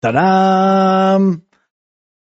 Tadám!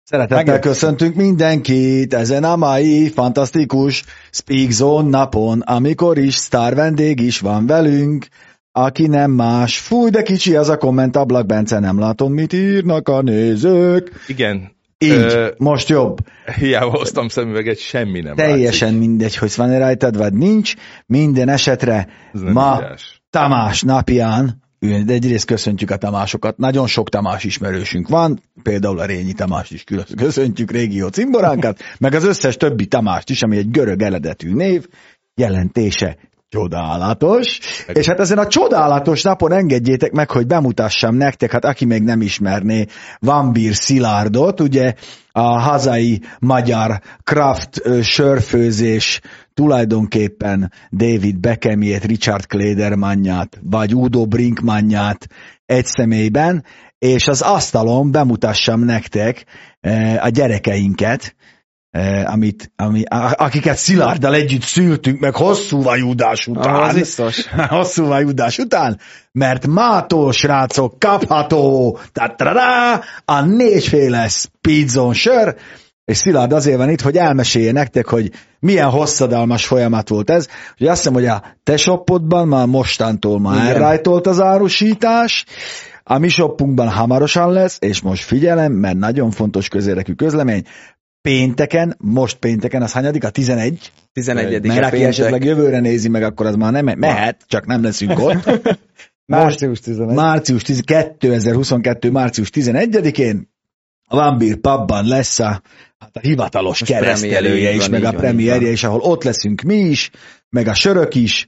Szeretettel köszöntünk mindenkit ezen a mai fantasztikus Speak Zone napon, amikor is sztár vendég is van velünk, aki nem más. Fúj, de kicsi az a komment ablak, Bence, nem látom, mit írnak a nézők. Igen, Így, Ö, most jobb. hiába hoztam szemüveget, semmi nem Teljesen látszik. mindegy, hogy van-e rajtad, vagy nincs. Minden esetre ma írás. Tamás napján, de egyrészt köszöntjük a Tamásokat, nagyon sok Tamás ismerősünk van, például a Rényi Tamást is köszöntjük, régió cimboránkat, meg az összes többi Tamást is, ami egy görög eredetű név, jelentése csodálatos, és hát ezen a csodálatos napon engedjétek meg, hogy bemutassam nektek, hát aki még nem ismerné Vambír Szilárdot, ugye a hazai magyar craft ö, sörfőzés tulajdonképpen David Beckhamjét, Richard Kledermanját, vagy Udo Brinkmanját egy személyben, és az asztalon bemutassam nektek eh, a gyerekeinket, eh, amit, ami, akiket Szilárddal együtt szültünk meg hosszú vajúdás után. Ah, biztos. hosszú vajúdás után, mert mától, srácok, kapható tatrará, a négyféle Speedzone sör, és Szilárd azért van itt, hogy elmesélje nektek, hogy milyen hosszadalmas folyamat volt ez. Ugye azt hiszem, hogy a te shopodban már mostantól már elrájtolt az árusítás, a mi shoppunkban hamarosan lesz, és most figyelem, mert nagyon fontos közérdekű közlemény, pénteken, most pénteken, az hanyadik? A 11? 11. Mert aki esetleg jövőre nézi meg, akkor az már nem me- mehet, csak nem leszünk ott. Március 11. Március 10, 2022. március 11-én a Vambir pubban lesz a, hát a hivatalos Most keresztelője is, van, meg a premierje is, ahol ott leszünk mi is, meg a sörök is,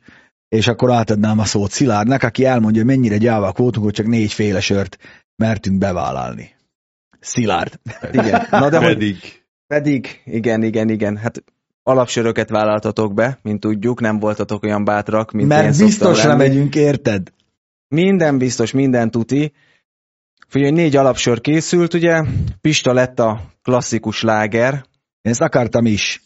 és akkor átadnám a szót Szilárdnak, aki elmondja, hogy mennyire gyávak voltunk, hogy csak négyféle sört mertünk bevállalni. Szilárd. Igen. Na de hogy Pedig pedig, igen, igen, igen. Hát alapsöröket vállaltatok be, mint tudjuk, nem voltatok olyan bátrak, mint Mert biztosra lenni. megyünk, érted? Minden biztos, minden tuti. Figyelj, négy alapsör készült, ugye? Pista lett a klasszikus láger. Én ezt akartam is.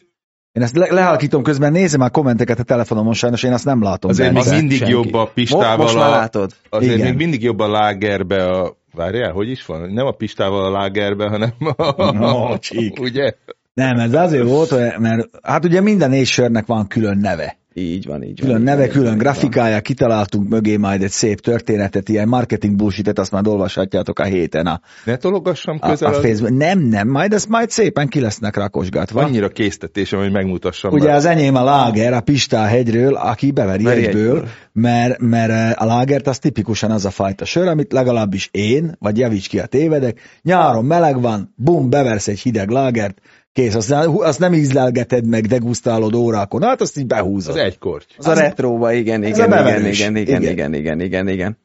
Én ezt le- lehalkítom közben, nézem a kommenteket a telefonomon, sajnos én azt nem látom. azért még mindig senki. jobb a Pistával most már a, látod. azért Igen. még mindig jobb a lágerbe a Várjál, hogy is van? Nem a Pistával a lágerbe, hanem a... No, csík. Ugye? Nem, ez azért volt, mert hát ugye minden négy sörnek van külön neve. Így van, így van. Külön így neve, külön van. grafikája, kitaláltunk mögé majd egy szép történetet, ilyen marketing bullshit azt majd olvashatjátok a héten a, Ne tologassam a, a közel. a Facebook. Nem, nem, majd ezt majd szépen ki lesznek rakosgatva. Annyira késztetésem, hogy megmutassam. Ugye be. az enyém a láger, a Pistá hegyről, aki beveri Veri egyből, egyből. mert, mert eh, a lágert az tipikusan az a fajta sör, amit legalábbis én, vagy javíts ki a tévedek, nyáron meleg van, bum, beversz egy hideg lágert, kész, azt, nem- azt nem ízlelgeted meg, degustálod órákon, hát azt így behúzod. Az egy korty. Az a retróba, igen, Ez igen, a igen, igen, igen, Igen. igen, igen, igen, igen.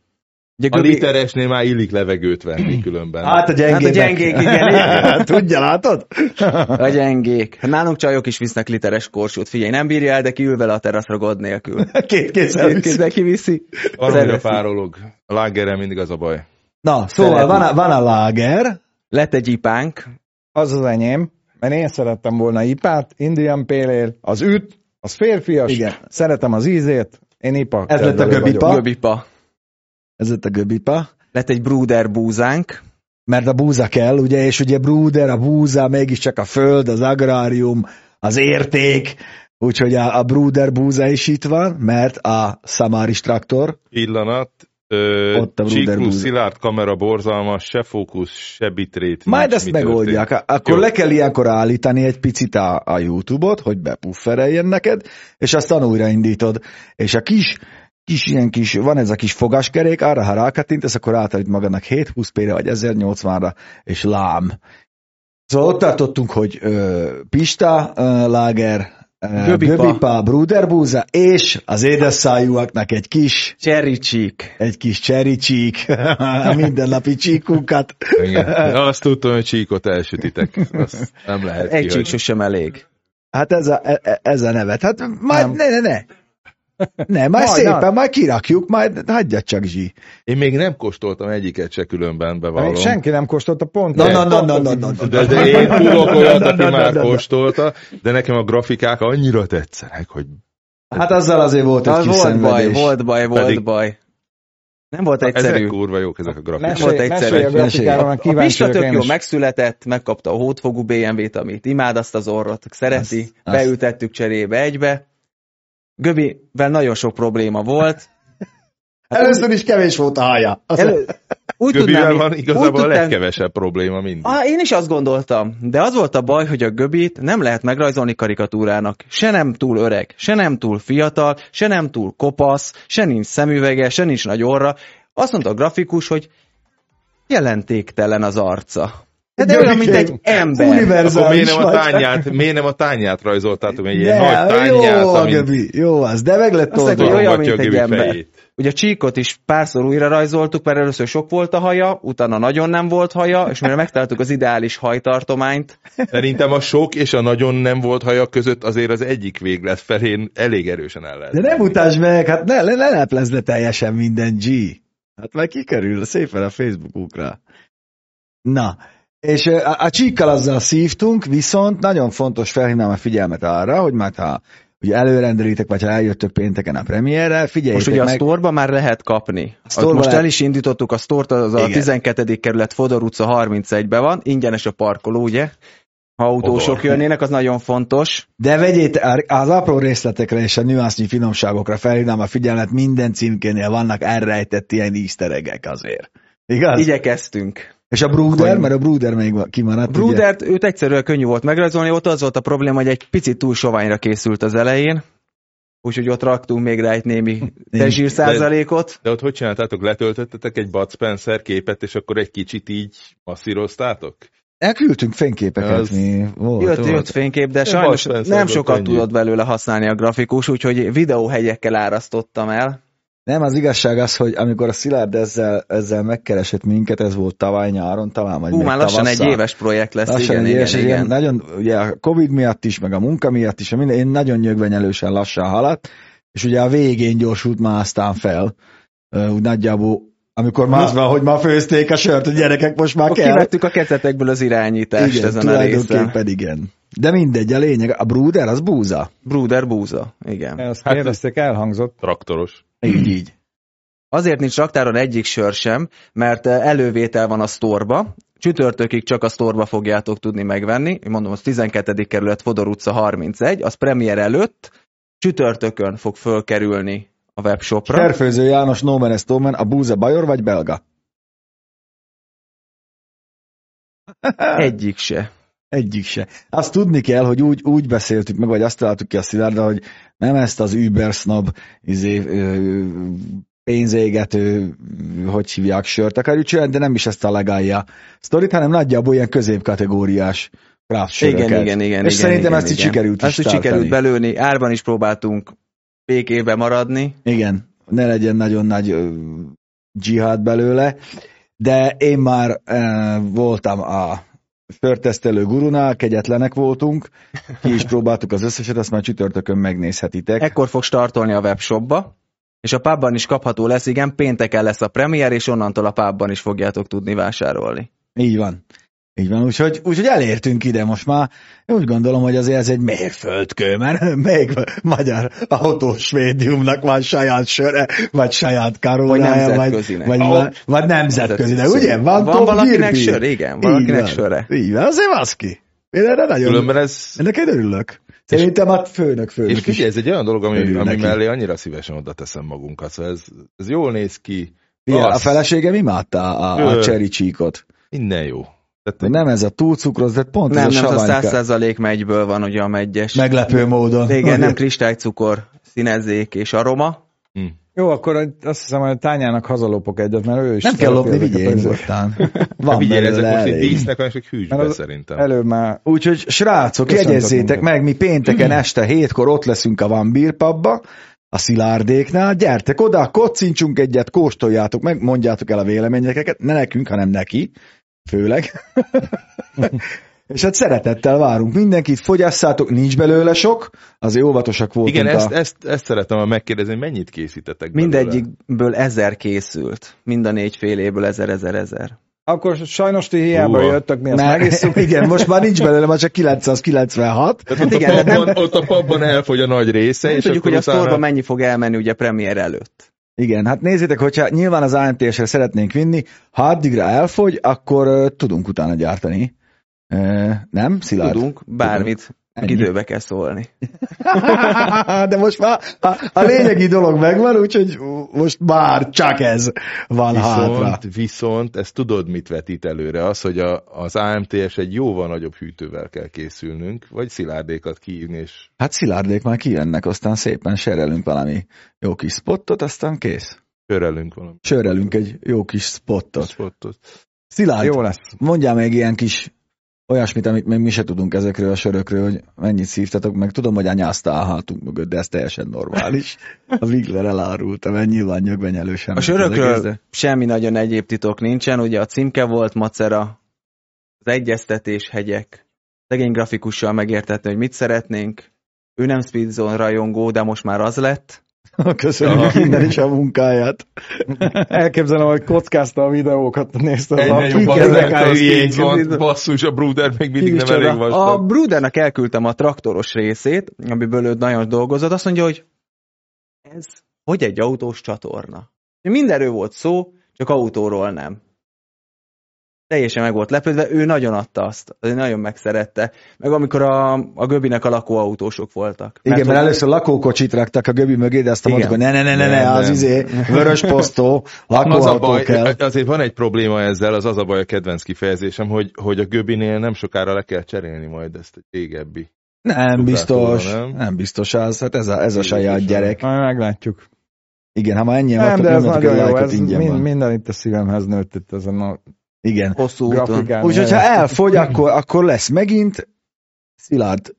Ugye A literesnél már illik levegőt venni különben. Hát a gyengék. Hát a gyengék, igen, igen. Tudja, látod? A gyengék. Hát nálunk csajok is visznek literes korsót. Figyelj, nem bírja el, de kiül vele a teraszra god nélkül. Két kézzel Két kézzel kiviszi. Szereti. párolog. A lágerrel mindig az a baj. Na, szóval van a, van a láger, Lett egy ipánk, Az az enyém, mert én szerettem volna ipát, Indian Ale, az üt, az férfias, Igen. szeretem az ízét, én ipa. Ez lett a göbipa. göbipa. ez ott a göbipa, Lett egy Bruder búzánk, mert a búza kell, ugye, és ugye Bruder, a búza, mégiscsak a föld, az agrárium, az érték, úgyhogy a, a Bruder búza is itt van, mert a Samaris traktor, Pillanat. Ö, Ott a búza. szilárd kamera, borzalmas, se fókusz, se bitrét. majd ezt megoldják. történik. Akkor Jó. le kell ilyenkor állítani egy picit a, a YouTube-ot, hogy bepuffereljen neked, és aztán újraindítod. És a kis, kis ilyen kis, van ez a kis fogaskerék, arra ha rákattintesz, akkor átállít magának 720p-re, vagy 1080-ra, és lám. Szóval ott tartottunk, hogy ö, Pista, ö, Lager, ö, Göbipa. Göbipa, Bruderbúza, és az édesszájúaknak egy kis, Cherry Cheek. egy kis cherry cheek, a mindennapi csíkunkat. Igen. Azt tudtam, hogy csíkot elsütitek. Azt nem lehet Egy csík kihagyni. sosem elég. Hát ez a, e- e- ez a nevet. Hát majd, Nem. ne, ne, ne. Ne, majd, Majd, szépen, na. majd kirakjuk, majd hagyja csak Zsi. Én még nem kóstoltam egyiket se különben, bevallom. Még senki nem kóstolta pont. Na, na, na, na, na, na, na. De, de én tudok olyat, aki már kóstolta, de nekem a grafikák annyira tetszenek, hogy Hát azzal azért volt egy kis volt baj, volt baj, volt baj. Nem volt Ezek egyszerű. kurva jók ezek a grafikák. volt Mesélj, egyszerű. mesélj a A Pista vagyok tök jó megszületett, megkapta a hótfogú BMW-t, amit imád azt az orrot, szereti, azt. beültettük cserébe egybe. Göbivel nagyon sok probléma volt. Először is kevés volt a haja. Azt Elő, úgy Göbivel tudnám, van úgy igazából a tudnám, legkevesebb probléma mindig. Ah, én is azt gondoltam, de az volt a baj, hogy a göbit nem lehet megrajzolni karikatúrának. Se nem túl öreg, se nem túl fiatal, se nem túl kopasz, se nincs szemüvege, se nincs nagy orra. Azt mondta a grafikus, hogy jelentéktelen az arca. Hát de olyan, mint egy ember. Univerzális miért nem, a tányát, miért nem a tányát rajzoltátok, egy ilyen De, nagy jó, tányát, a amit Göbi, jó az, de meg lett Azt hogy olyan, mint a egy ember. fejét. Ugye a csíkot is párszor újra rajzoltuk, mert először sok volt a haja, utána nagyon nem volt haja, és mire megtaláltuk az ideális hajtartományt, Szerintem a sok és a nagyon nem volt haja között azért az egyik véglet felén elég erősen el lehet. De nem utasd meg, hát ne, ne, ne leplezd le teljesen minden G. Hát meg kikerül szépen a Facebookukra. Na, és a, a csíkkal azzal szívtunk, viszont nagyon fontos felhívnám a figyelmet arra, hogy majd ha ugye előrendelitek, vagy ha eljöttök pénteken a premierre, figyeljétek Most ugye a meg. sztorba már lehet kapni. Sztorba most lehet- el is indítottuk a stort, az a Igen. 12. kerület Fodor utca 31-ben van, ingyenes a parkoló, ugye? Ha autósok Fodor. jönnének, az nagyon fontos. De vegyétek az apró részletekre és a nüansznyi finomságokra felhívnám a figyelmet, minden címkénél vannak elrejtett ilyen easter azért. Igaz? Igyekeztünk. És a Bruder, mert a Bruder még kimaradt. ugye? Brudert, őt egyszerűen könnyű volt megrajzolni, ott az volt a probléma, hogy egy picit túl soványra készült az elején, úgyhogy ott raktunk még rá egy némi tezsír százalékot. De ott hogy csináltátok? Letöltöttetek egy Bud Spencer képet, és akkor egy kicsit így masszíroztátok? Elküldtünk fényképeket, Az- mi volt, Jött, volt. jött fénykép, de sajnos nem sokat volt tudott belőle használni a grafikus, úgyhogy videóhelyekkel árasztottam el. Nem, az igazság az, hogy amikor a Szilárd ezzel, ezzel megkeresett minket, ez volt tavaly nyáron talán, vagy Hú, még már lassan egy tavasszal. éves projekt lesz, Lassan igen, egy éves, igen, igen. Nagyon, ugye a Covid miatt is, meg a munka miatt is, a minden, én nagyon nyögvenyelősen lassan haladt, és ugye a végén gyorsult már aztán fel, úgy nagyjából, amikor már az van, hogy már főzték a sört, hogy gyerekek, most már kell. kivettük a kecetekből az irányítást igen, ezen a részen. tulajdonképpen igen. De mindegy, a lényeg, a Bruder az búza. Bruder búza, igen. Ezt Hát- kérdezték, elhangzott. Traktoros. Így, így. Azért nincs raktáron egyik sör sem, mert eh, elővétel van a sztorba, csütörtökig csak a sztorba fogjátok tudni megvenni, mondom, az 12. kerület Fodor utca 31, az premier előtt, csütörtökön fog fölkerülni a webshopra. Terfőző János Nomen Estomen, a búza bajor vagy belga? Egyik se. Egyik se. Azt tudni kell, hogy úgy, úgy beszéltük meg, vagy azt találtuk ki a Szilárddal, hogy nem ezt az Uber snob izé, ö, pénzégető, hogy hívják, sört akarjuk csinálni, de nem is ezt a legállja sztorit, hanem nagyjából ilyen középkategóriás söröket. Igen, igen, igen. És igen, szerintem igen, ezt így igen. sikerült Ezt is sikerült belőni, árban is próbáltunk békébe maradni. Igen, ne legyen nagyon nagy ö, dzsihád belőle, de én már ö, voltam a sörtesztelő gurunál, kegyetlenek voltunk, ki is próbáltuk az összeset, azt már csütörtökön megnézhetitek. Ekkor fog startolni a webshopba, és a pubban is kapható lesz, igen, pénteken lesz a premier, és onnantól a pubban is fogjátok tudni vásárolni. Így van. Így van, úgyhogy, úgyhogy elértünk ide most már. Én úgy gondolom, hogy azért ez egy mérföldkő, mert még magyar autós médiumnak van saját söre, vagy saját karórája, vagy, nemzetközinek. vagy, Ahol- vagy, vagy nemzetközinek, ugye? Van, top valakinek sör, igen, Így valakinek van. söre. Így van, azért az ki. Én erre nagyon... Különben ez... Ennek én örülök. Szerintem a főnök főnök És figyelj, ez egy olyan dolog, ami, ami mellé annyira szívesen oda teszem magunkat. Szóval ez, ez jól néz ki. Figyelj, a feleségem imádta a, a, a cherry csíkot. Minden jó. De Tehát nem ez a túlcukroz, de pont Nem, ez a nem, az a savanyka. 100% megyből van ugye a megyes. Meglepő módon. Igen, nem kristálycukor, színezék és aroma. hm. Jó, akkor azt hiszem, hogy a tányának hazalopok egyet, mert ő is Nem kell lopni, vigyél az- nyugodtan. Van Figyelj, ezek most egy dísznek, és egy hűsbe szerintem. Előbb már Úgyhogy srácok, jegyezzétek meg, mi pénteken este hétkor ott leszünk a Van Beer Pubba, a Szilárdéknál, gyertek oda, kocincsunk egyet, kóstoljátok meg, mondjátok el a véleményeket, ne nekünk, hanem neki, főleg. És hát szeretettel várunk mindenkit, fogyasszátok, nincs belőle sok, azért óvatosak voltunk. Igen, a... ezt, ezt, ezt szeretem megkérdezni, hogy mennyit készítetek belőle? Mindegyikből ezer készült. Mind a négy fél évből ezer, ezer, ezer. Akkor sajnos ti hiába Húha. jöttök, mi azt megisszuk. igen, most már nincs belőle, már csak 996. Tehát ott, igen, a de pubban, ott a pubban elfogy a nagy része, Nem és tudjuk, akkor hogy a utána... sztorba mennyi fog elmenni ugye premier előtt. Igen, hát nézzétek, hogyha nyilván az AMTS-re szeretnénk vinni, ha addigra elfogy, akkor uh, tudunk utána gyártani. Uh, nem, Szilárd? Tudunk, bármit. Ennyi. Időbe kell szólni. De most már a, a lényegi dolog megvan, úgyhogy most már csak ez van hátra. Viszont, viszont ezt tudod, mit vetít előre? Az, hogy a, az AMTS egy jóval nagyobb hűtővel kell készülnünk, vagy szilárdékat kiírni, és Hát szilárdék már kijönnek, aztán szépen serelünk valami jó kis spottot, aztán kész. sörelünk valami Sörelünk egy jó kis spottot. spotot. Szilárd, Jó lesz. mondjál még ilyen kis olyasmit, amit még mi se tudunk ezekről a sörökről, hogy mennyit szívtatok, meg tudom, hogy anyázta a hátunk mögött, de ez teljesen normális. A Wigler elárulta, mert nyilván nyögvenyelő sem. A sörökről semmi nagyon egyéb titok nincsen, ugye a címke volt macera, az egyeztetés hegyek, szegény grafikussal megértetni, hogy mit szeretnénk. Ő nem Speedzone rajongó, de most már az lett. Köszönjük innen is a munkáját. Elképzelem, hogy kockázta a videókat, nézte az Egyre apjuk, jobban ezek a. Speedzone, basszus, a Bruder még mindig nem elég A vastag. Brudernek elküldtem a traktoros részét, amiből ő nagyon dolgozott, azt mondja, hogy ez hogy egy autós csatorna. Mindenről volt szó, csak autóról nem. Teljesen meg volt lepődve, ő nagyon adta azt, ő nagyon megszerette. Meg amikor a, a Göbinek a lakóautósok voltak. Igen, mert hogy- először lakókocsit raktak a göbi mögé, de aztán mondtuk, hogy ne, ne, ne, ne, ne, az izé, vörös posztó, az a lakóautó baj, kell. azért van egy probléma ezzel, az az a baj a kedvenc kifejezésem, hogy, hogy a Göbinél nem sokára le kell cserélni majd ezt egy régebbi. Nem biztos, nem? nem? biztos az, hát ez a, ez a saját gyerek. Majd meglátjuk. Igen, ha már ennyien Nem, vagytok, de ez nagyon jó, ez mind, minden itt a szívemhez nőtt itt ezen a Igen. hosszú grafikán. Úgyhogy ha elfogy, akkor, akkor lesz megint. Szilárd,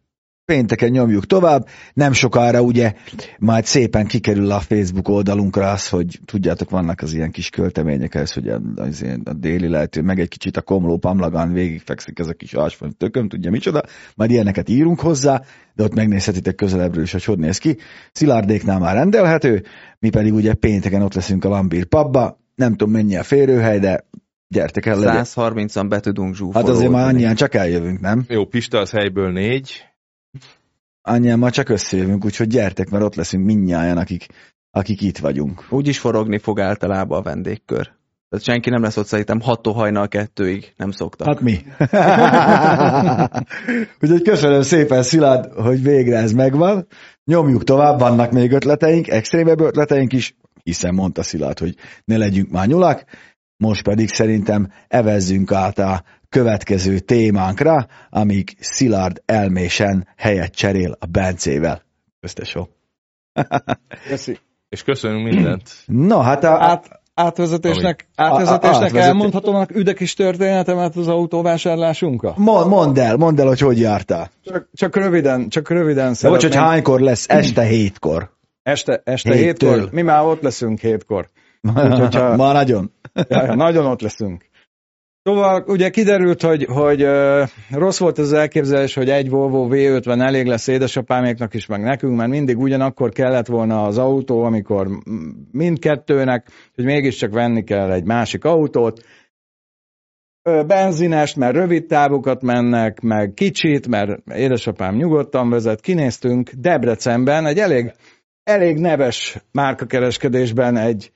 pénteken nyomjuk tovább. Nem sokára ugye majd szépen kikerül a Facebook oldalunkra az, hogy tudjátok, vannak az ilyen kis költemények, ez, hogy az ilyen, a déli lehető, meg egy kicsit a komló pamlagán végigfekszik ez a kis ásfony tököm, tudja micsoda. Majd ilyeneket írunk hozzá, de ott megnézhetitek közelebbről is, hogy hogy néz ki. Szilárdéknál már rendelhető, mi pedig ugye pénteken ott leszünk a Lambír pubba. Nem tudom mennyi a férőhely, de gyertek el, legyen. 130-an be tudunk zsúfolni. Hát azért már annyian csak eljövünk, nem? Jó, Pista az helyből négy, Annyian már csak összejövünk, úgyhogy gyertek, mert ott leszünk mindnyájan, akik, akik itt vagyunk. Úgyis forogni fog általában a vendégkör. Tehát senki nem lesz ott szerintem 6 hajnal kettőig, nem szoktak. Hát mi? úgyhogy köszönöm szépen, Szilárd, hogy végre ez megvan. Nyomjuk tovább, vannak még ötleteink, extrémebb ötleteink is, hiszen mondta Szilárd, hogy ne legyünk már nyulak. Most pedig szerintem evezzünk át a következő témánkra, amíg Szilárd elmésen helyet cserél a Bencével. Köztesó. Köszi. és köszönünk mindent. No, hát a, Át, átvezetésnek, A- a- átvezetésnek átvezet- elmondhatom a üde kis történetemet az autóvásárlásunkra? Mond, mondd el, mondd el, hogy hogy jártál. Csak, csak röviden, csak röviden De bocs, szeretném. hogy hánykor lesz? Este hétkor. Este, este Héttől. hétkor? Mi már ott leszünk hétkor. Úgyhogy, ha- Ma nagyon. Ja, ja, nagyon ott leszünk. Szóval ugye kiderült, hogy, hogy uh, rossz volt az elképzelés, hogy egy Volvo V50 elég lesz édesapáméknak is, meg nekünk, mert mindig ugyanakkor kellett volna az autó, amikor mindkettőnek, hogy mégiscsak venni kell egy másik autót. Benzinest, mert rövid távokat mennek, meg kicsit, mert édesapám nyugodtan vezet. Kinéztünk Debrecenben egy elég, elég neves márkakereskedésben egy,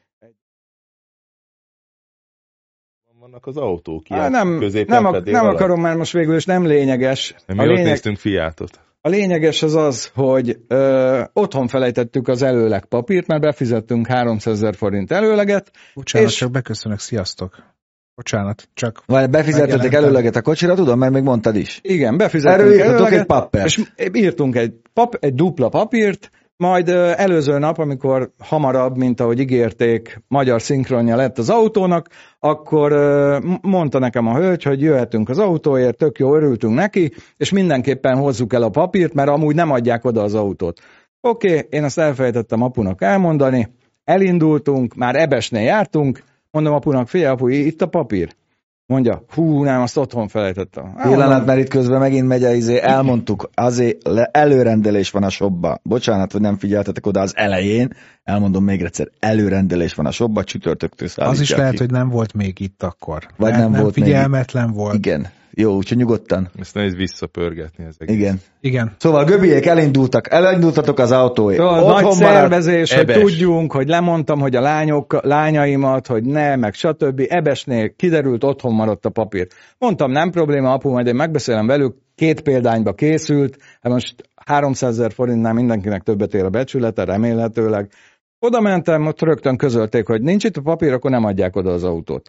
Vannak az autók, Á, ilyen nem, nem, ak- nem alatt. akarom, mert most végül is nem lényeges. Mi A ott lényeg, néztünk fiátot. a lényeges az az, hogy ö, otthon felejtettük az előleg papírt, mert befizettünk 300 ezer forint előleget. Bocsánat, És- csak beköszönök, sziasztok. Bocsánat, csak Vagy befizettetek előleget a kocsira, tudom, mert még mondtad is. Igen, befizettünk Erről előleget, egy pappert. és írtunk egy, pap, egy dupla papírt, majd előző nap, amikor hamarabb, mint ahogy ígérték, magyar szinkronja lett az autónak, akkor mondta nekem a hölgy, hogy jöhetünk az autóért, tök jó, örültünk neki, és mindenképpen hozzuk el a papírt, mert amúgy nem adják oda az autót. Oké, okay, én azt elfelejtettem apunak elmondani, elindultunk, már Ebesnél jártunk, mondom apunak, figyelj apu, itt a papír. Mondja, hú, nem, azt otthon felejtettem. Pillanat, mert itt közben megint megy a izé, elmondtuk, azért le, előrendelés van a shopba. Bocsánat, hogy nem figyeltetek oda az elején, elmondom még egyszer, előrendelés van a shopba, csütörtöktől az is lehet, ki. hogy nem volt még itt akkor. Vagy Lehet, nem nem volt még figyelmetlen volt. Igen, Jó, úgyhogy nyugodtan. Ezt nehéz visszapörgetni ezeket. Igen. Igen. Szóval göbiek elindultak, elindultatok az autóért. Szóval Otthon nagy szervezés, hogy Ebes. tudjunk, hogy lemondtam, hogy a lányok, lányaimat, hogy ne, meg stb. Ebesnél kiderült, otthon maradt a papír. Mondtam, nem probléma, apu, majd én megbeszélem velük, két példányba készült, hát most 300 ezer forintnál mindenkinek többet ér a becsülete, remélhetőleg. Oda mentem, ott rögtön közölték, hogy nincs itt a papír, akkor nem adják oda az autót.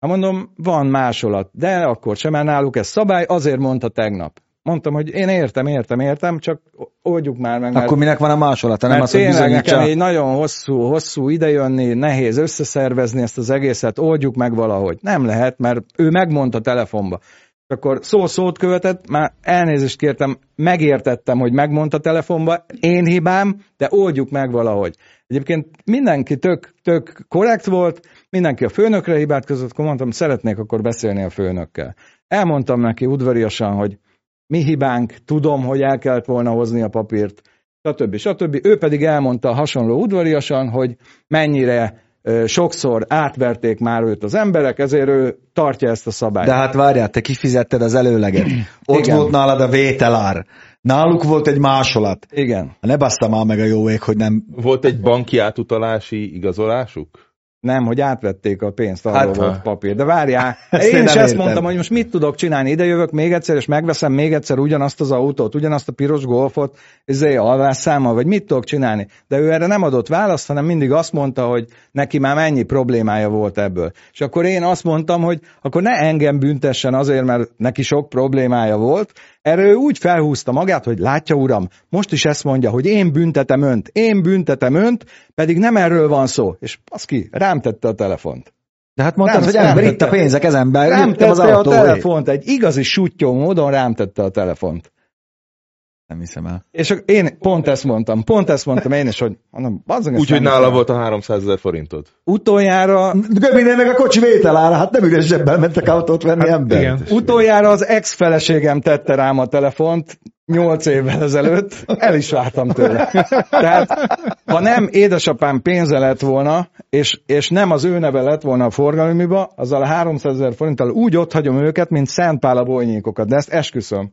Hát mondom, van másolat, de akkor sem, mert náluk ez szabály, azért mondta tegnap. Mondtam, hogy én értem, értem, értem, csak oldjuk már meg, mert Akkor minek van a másolata? Nem mert az, hogy tényleg nekem így nagyon hosszú, hosszú idejönni, nehéz összeszervezni ezt az egészet, oldjuk meg valahogy. Nem lehet, mert ő megmondta telefonba. Akkor szó szót követett, már elnézést kértem, megértettem, hogy megmondta telefonba, én hibám, de oldjuk meg valahogy. Egyébként mindenki tök, tök korrekt volt, mindenki a főnökre hibátkozott, akkor mondtam, szeretnék akkor beszélni a főnökkel. Elmondtam neki udvariasan, hogy mi hibánk, tudom, hogy el kellett volna hozni a papírt, stb. stb. Ő pedig elmondta hasonló udvariasan, hogy mennyire sokszor átverték már őt az emberek, ezért ő tartja ezt a szabályt. De hát várjál, te kifizetted az előleget. Ott Igen. volt nálad a vételár. Náluk volt egy másolat. Igen. Ne bassza már meg a jó ég, hogy nem... Volt egy banki átutalási igazolásuk? Nem, hogy átvették a pénzt, arról Hát, volt papír. De várjál, Ezt én én is ezt értem. mondtam, hogy most mit tudok csinálni. Ide jövök még egyszer, és megveszem még egyszer ugyanazt az autót, ugyanazt a piros golfot, ezért alvásszámmal, vagy mit tudok csinálni. De ő erre nem adott választ, hanem mindig azt mondta, hogy neki már mennyi problémája volt ebből. És akkor én azt mondtam, hogy akkor ne engem büntessen azért, mert neki sok problémája volt. Erre ő úgy felhúzta magát, hogy látja uram, most is ezt mondja, hogy én büntetem önt, én büntetem önt, pedig nem erről van szó. És az ki, rám tette a telefont. De hát mondtad, hogy ember, itt a pénzek kezemben. Rám jöttem az tette a telefont, egy igazi sutyó módon rám tette a telefont. Nem hiszem el. És ak- én pont ezt mondtam, pont ezt mondtam én is, hogy mondom, bazzag, Úgyhogy nála volt a 300 ezer forintod. Utoljára, Göbinél meg a kocsi vételára, hát nem üres zsebben mentek autót venni hát, ember. igen. utoljára az ex-feleségem tette rám a telefont, nyolc évvel ezelőtt, el is vártam tőle. Tehát, ha nem édesapám pénze lett volna, és, és nem az ő neve lett volna a forgalmiba, azzal a 300 ezer forinttal úgy ott hagyom őket, mint Szent Pál a bolnyékokat, de ezt esküszöm.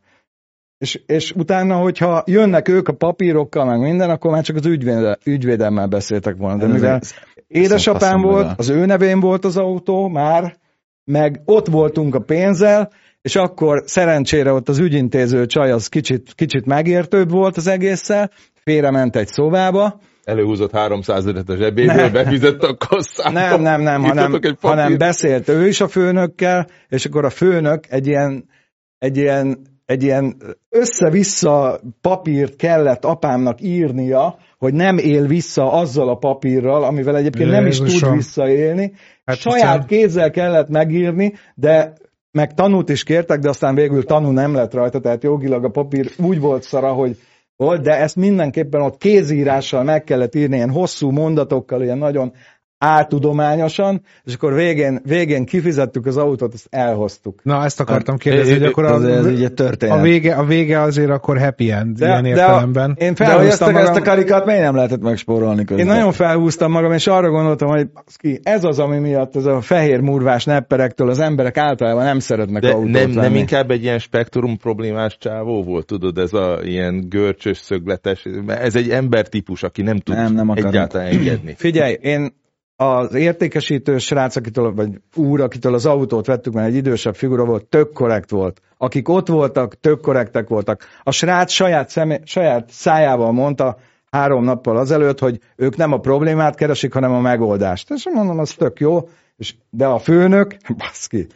És, és utána, hogyha jönnek ők a papírokkal, meg minden, akkor már csak az ügyvéde, ügyvédemmel beszéltek volna. De Ez mivel édesapám volt, az ő nevén volt az autó már, meg ott voltunk a pénzzel, és akkor szerencsére ott az ügyintéző csaj az kicsit, kicsit megértőbb volt az egésszel, félrement egy szobába, Előhúzott 300 ezeret a zsebéből, Nem. befizette a kasszába. nem, nem, nem, hanem, hanem beszélt ő is a főnökkel, és akkor a főnök egy ilyen, egy ilyen, egy ilyen össze-vissza papírt kellett apámnak írnia, hogy nem él vissza azzal a papírral, amivel egyébként nem is tud visszaélni. Hát Saját hiszen- kézzel kellett megírni, de meg tanút is kértek, de aztán végül tanú nem lett rajta, tehát jogilag a papír úgy volt szara, hogy volt, de ezt mindenképpen ott kézírással meg kellett írni, ilyen hosszú mondatokkal, ilyen nagyon áltudományosan, és akkor végén, végén kifizettük az autót, ezt elhoztuk. Na, ezt akartam kérdezni, hogy akkor Ez, ez a, így egy történet. a, vége, a vége azért akkor happy end, ilyen de a, értelemben. én De hogy ezt felhúztam a, ezt a magam, karikát miért nem lehetett megspórolni közben? én nagyon felhúztam magam, és arra gondoltam, hogy baszki, ez az, ami miatt ez a fehér murvás nepperektől az emberek általában nem szeretnek De autót nem, nem venni. inkább egy ilyen spektrum problémás csávó volt, tudod, ez a ilyen görcsös, szögletes, ez egy embertípus, aki nem tud Nem, nem akarunk. egyáltalán engedni. Figyelj, én az értékesítő srác, akitől, vagy úr, akitől az autót vettük, mert egy idősebb figura volt, tök korrekt volt. Akik ott voltak, tök korrektek voltak. A srác saját, szemé, saját szájával mondta három nappal azelőtt, hogy ők nem a problémát keresik, hanem a megoldást. És mondom, az tök jó, és, de a főnök, baszki,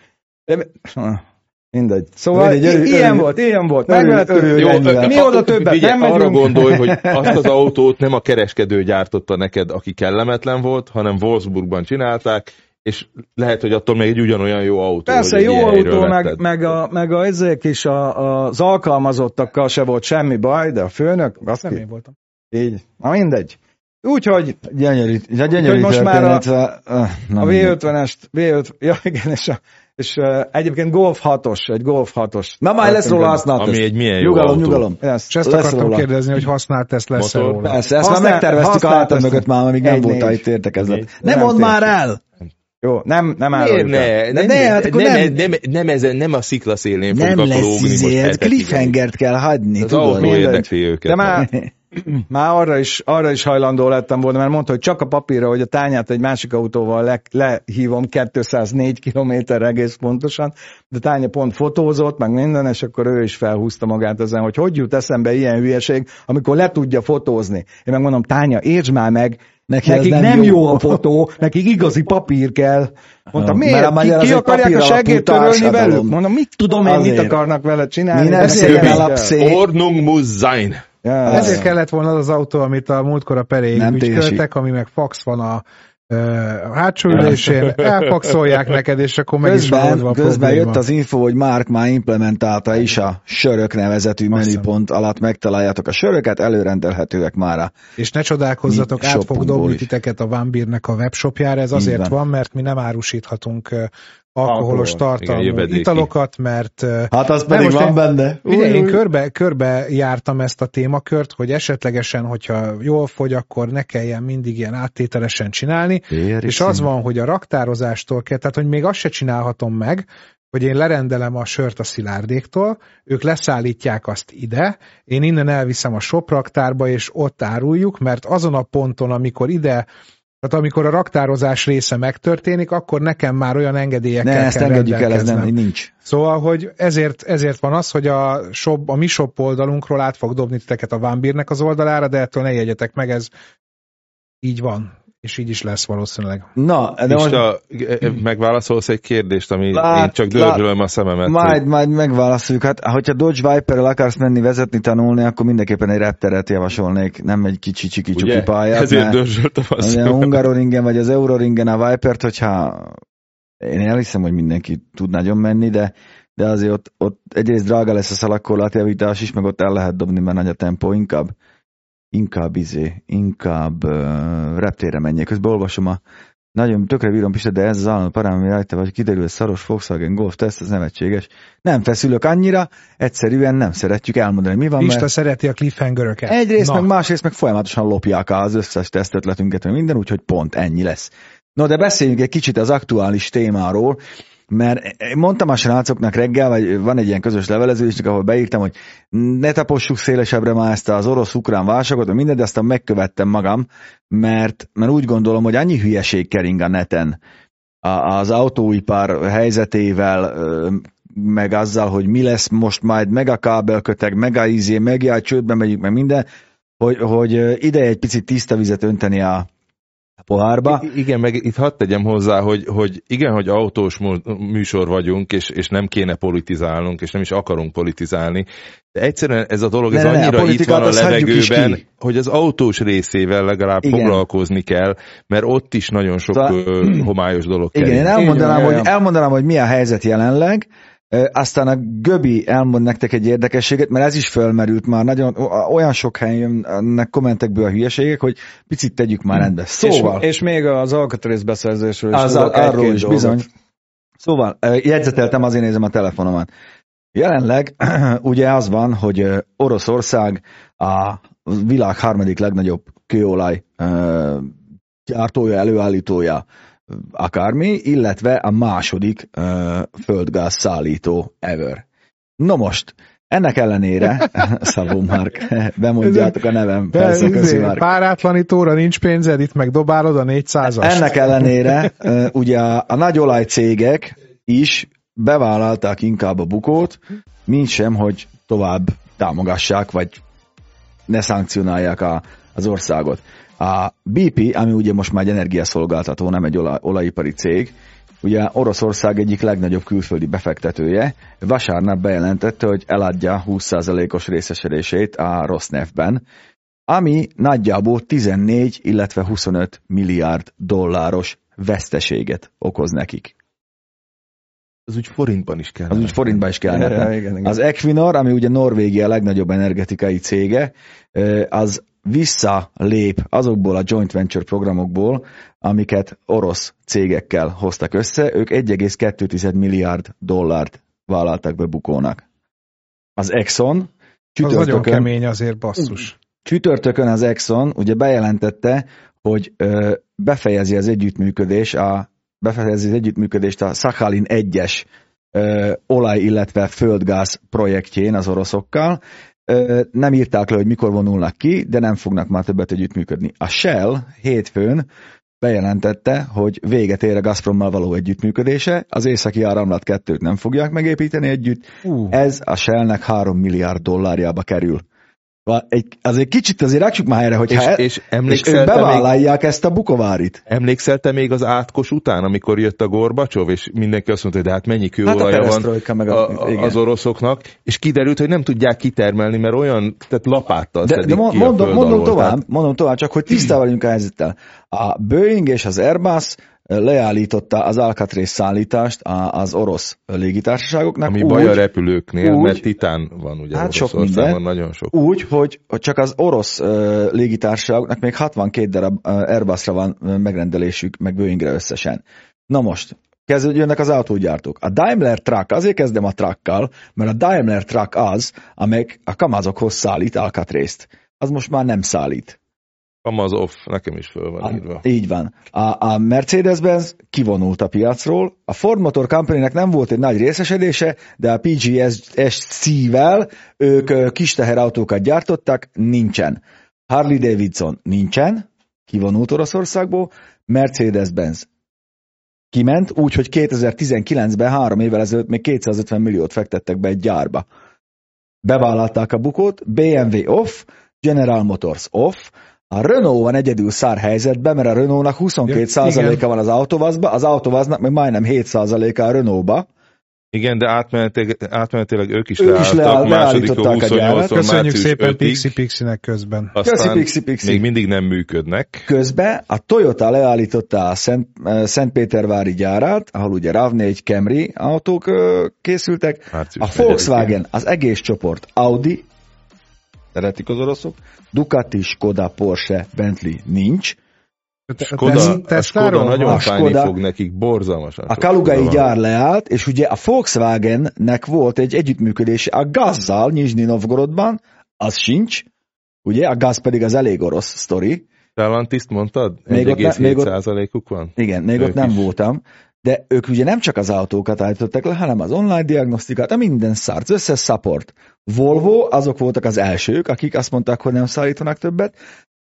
mindegy. Szóval Mindegy, örül- ilyen örül- volt, ilyen volt. Megvettük. Jó. Mi a- oda többet figyelj, nem arra megyünk. gondolj, hogy azt az autót nem a kereskedő gyártotta neked, aki kellemetlen volt, hanem Wolfsburgban csinálták, és lehet, hogy attól még egy ugyanolyan jó autó. Persze, jó autó, meg, meg, a, meg a, ezek is a, az alkalmazottakkal se volt semmi baj, de a főnök, azt Nem én voltam. így, na mindegy. Úgyhogy Gyönyörű, gyönyörű most már a- a mindegy. V50-est, V5, ja igen, és, a, és uh, egyébként Golf 6-os, egy Golf 6-os. Na majd lesz róla használt Ami egy milyen jó Nyugalom, autó. nyugalom. Lesz. És ezt Lesz akartam róla. kérdezni, hogy használt teszt lesz róla. Persze, ezt már Használ- megterveztük a hátam mögött már, amíg nem volt itt értekezlet. Nem Nem mondd már el! Jó, nem, nem el. ne? Nem, ne, hát nem, nem, nem- nem, nem, ezen, nem a sziklaszélén Nem fognak lesz lógni most izé, ez hetekig. cliffhangert kell hagyni, Az tudod? autó érdekli őket. De már, már arra, is, arra is hajlandó lettem volna, mert mondta, hogy csak a papírra, hogy a tányát egy másik autóval le, lehívom 204 kilométer egész pontosan, de tánya pont fotózott, meg minden, és akkor ő is felhúzta magát ezen, hogy hogy jut eszembe ilyen hülyeség, amikor le tudja fotózni. Én megmondom, tánya, értsd már meg, Neki nekik nem nem, jó. jó. a fotó, nekik igazi papír kell. Mondtam, Mert a miért? magyar Ki, ki akarják a segét törölni velük? Mondom, mit tudom én, mit akarnak vele csinálni? Mi nem Ordnung muss sein. Ja, Ezért kellett volna az az autó, amit a múltkor a peréig Nem ügyköltek, ami meg fax van a ö, hátsó ülésén, elfaxolják neked, és akkor meg is Közben, a közben probléma. jött az info, hogy Mark már implementálta is a sörök nevezetű menüpont alatt. Megtaláljátok a söröket, előrendelhetőek már a És ne csodálkozzatok, át fog dobni is. titeket a Van Beernek a webshopjára, ez Így azért van. van, mert mi nem árusíthatunk alkoholos Alkohol. tartalmú Igen, italokat, mert Hát az pedig most van én- benne. Ugye, én körbe, körbe jártam ezt a témakört, hogy esetlegesen, hogyha jól fogy, akkor ne kelljen mindig ilyen áttételesen csinálni, Éri és az van, hogy a raktározástól kell, tehát hogy még azt se csinálhatom meg, hogy én lerendelem a sört a szilárdéktól, ők leszállítják azt ide, én innen elviszem a shop raktárba, és ott áruljuk, mert azon a ponton, amikor ide tehát amikor a raktározás része megtörténik, akkor nekem már olyan engedélyekkel Ne, kell ezt engedjük el, ez nem, nincs. Szóval, hogy ezért, ezért van az, hogy a, shop, a mi shop oldalunkról át fog dobni titeket a Vámbírnek az oldalára, de ettől ne jegyetek meg, ez így van, és így is lesz valószínűleg. Na, de most a, megválaszolsz egy kérdést, ami Lát- én csak dörzsölöm a szememet. majd, majd megválaszoljuk. Hát, hogyha Dodge Viperrel akarsz menni vezetni, tanulni, akkor mindenképpen egy repteret javasolnék, nem egy kicsi csiki csuki pályát. Ezért mert- dörzsöltem a Ugye a szememet. Hungaroringen vagy az Euroringen a Vipert, hogyha én elhiszem, hogy mindenki tud nagyon menni, de, de azért ott, ott egyrészt drága lesz a szalagkorlátjavítás is, meg ott el lehet dobni, mert nagy a tempó, inkább inkább izé, inkább uh, reptérre menjek. Közben olvasom a nagyon tökre bírom Pista, de ez az állandó parám, ami rajta vagy kiderül, hogy szaros Volkswagen Golf teszt, ez nevetséges. Nem feszülök annyira, egyszerűen nem szeretjük elmondani, mi van, Pista mert szereti a cliffhangeröket. Egyrészt, Na, meg másrészt meg folyamatosan lopják az összes tesztötletünket, minden, úgyhogy pont ennyi lesz. No, de beszéljünk egy kicsit az aktuális témáról, mert mondtam a srácoknak reggel, vagy van egy ilyen közös levelezésünk, ahol beírtam, hogy ne tapossuk szélesebbre már ezt az orosz-ukrán válságot, vagy mindent, de aztán megkövettem magam, mert, mert úgy gondolom, hogy annyi hülyeség kering a neten a- az autóipar helyzetével, meg azzal, hogy mi lesz most majd, meg a kábelköteg, meg a izé, meg a csődbe megyünk, meg minden, hogy, hogy ö, ideje egy picit tiszta vizet önteni a pohárba. I- Igen, meg itt hadd tegyem hozzá, hogy, hogy igen, hogy autós műsor vagyunk, és, és nem kéne politizálnunk, és nem is akarunk politizálni, de egyszerűen ez a dolog, ez Ne, ne, ne, a annyira itt van a levegőben, hogy az autós részével legalább Igen. foglalkozni kell, mert ott is nagyon sok Szóval- ö, homályos dolog Igen, én elmondanám, van, hogy, elmondanám, hogy mi a helyzet jelenleg, aztán a Göbi elmond nektek egy érdekességet, mert ez is fölmerült már, nagyon olyan sok helyen jönnek kommentekből a hülyeségek, hogy picit tegyük már rendbe. Szóval, És, és még az alkatrészbeszerzésről is az, tudok arról is dolgot. bizony. Szóval, jegyzeteltem, azért nézem a telefonomat. Jelenleg ugye az van, hogy Oroszország a világ harmadik legnagyobb kőolaj gyártója, előállítója, akármi, illetve a második ö, földgáz szállító ever. No most, ennek ellenére, Szavó Márk, bemondjátok a nevem, persze, De, köszi izé, Márk. párátlanítóra nincs pénzed, itt meg dobálod a 400-as. Ennek ellenére ugye a, a nagy olajcégek is bevállalták inkább a bukót, mint sem, hogy tovább támogassák, vagy ne szankcionálják a, az országot. A BP, ami ugye most már egy energiaszolgáltató, nem egy olaj, olajipari cég, ugye Oroszország egyik legnagyobb külföldi befektetője, vasárnap bejelentette, hogy eladja 20%-os részesedését a Rosneftben, ami nagyjából 14, illetve 25 milliárd dolláros veszteséget okoz nekik. Az úgy forintban is kell. Az úgy forintba is kellene. Ja, ja, igen, igen. Az Equinor, ami ugye Norvégia legnagyobb energetikai cége, az visszalép azokból a joint venture programokból, amiket orosz cégekkel hoztak össze, ők 1,2 milliárd dollárt vállaltak be bukónak. Az Exxon Az nagyon csütörtökön, kemény azért, basszus. csütörtökön az Exxon ugye bejelentette, hogy ö, befejezi az együttműködés a befejezi az együttműködést a Sakhalin 1-es ö, olaj, illetve földgáz projektjén az oroszokkal. Nem írták le, hogy mikor vonulnak ki, de nem fognak már többet együttműködni. A Shell hétfőn bejelentette, hogy véget ér a Gazprommal való együttműködése, az északi áramlat kettőt nem fogják megépíteni együtt, Uh, ez a Shellnek 3 milliárd dollárjába kerül. Egy, azért kicsit azért ráksuk már helyre, hogy És, és, és, és ők te még, bevállalják ezt a bukovárit. emlékszel te még az átkos után, amikor jött a Gorbacsov, és mindenki azt mondta, hogy de hát mennyi Hát kőolaja van perestroika meg a, a, igen. az oroszoknak, és kiderült, hogy nem tudják kitermelni, mert olyan, tehát lapáttal De, de mo- ki a mondom, mondom alól. tovább, Tehát mondom tovább, csak hogy tisztában vagyunk a helyzettel. A Boeing és az Airbus leállította az Alcatraz szállítást az orosz légitársaságoknak. Ami úgy, baj a repülőknél, úgy- mert titán van ugye Hát sok minden. nagyon sok. Úgy, hogy csak az orosz légitársaságoknak még 62 darab Airbusra van megrendelésük, meg Boeingre összesen. Na most, kezdődjönnek az autógyártók. A Daimler Truck, azért kezdem a truckkal, mert a Daimler Truck az, amelyik a kamazokhoz szállít Alcatraz-t. Az most már nem szállít. Kamaz off, nekem is föl van írva. Így van. A, a Mercedes-Benz kivonult a piacról, a Ford Motor Company-nek nem volt egy nagy részesedése, de a PGSC-vel ők ö, kis teherautókat gyártottak, nincsen. Harley Davidson nincsen, kivonult Oroszországból, Mercedes-Benz kiment, úgyhogy 2019-ben, három évvel ezelőtt még 250 milliót fektettek be egy gyárba. Bevállalták a bukót, BMW off, General Motors off, a Renault van egyedül szár helyzetben, mert a Renault-nak 22%-a van az autovazba, az autovaznak meg majdnem 7%-a a Renault-ba. Igen, de átmenetileg, átmenetileg ők is Ők is leálltak, leáll- második leállították a gyárat. 28 köszönjük szépen 5-ig, Pixi Pixinek közben. Köszi, aztán Pixi, Pixi. még mindig nem működnek. Közben a Toyota leállította a Szent, eh, Szentpétervári gyárát, ahol ugye RAV4 Camry autók készültek. A Március Volkswagen, az egész csoport, Audi, szeretik az oroszok, Ducati, Skoda, Porsche, Bentley nincs. Skoda, Te- a Skoda nagyon A fájni Skoda- fog nekik, borzalmasan. A Kalugai Skoda gyár leállt, és ugye a Volkswagennek volt egy együttműködése a Gazzal Nizhny Novgorodban, az sincs, ugye, a Gaz pedig az elég orosz sztori, Stellantis-t mondtad? Még ott ne- még ott- 1,7%-uk van? igen, még Ők ott nem is. voltam, de ők ugye nem csak az autókat állították le, hanem az online diagnosztikát, a minden szárt, az összes support. Volvo, azok voltak az elsők, akik azt mondták, hogy nem szállítanak többet.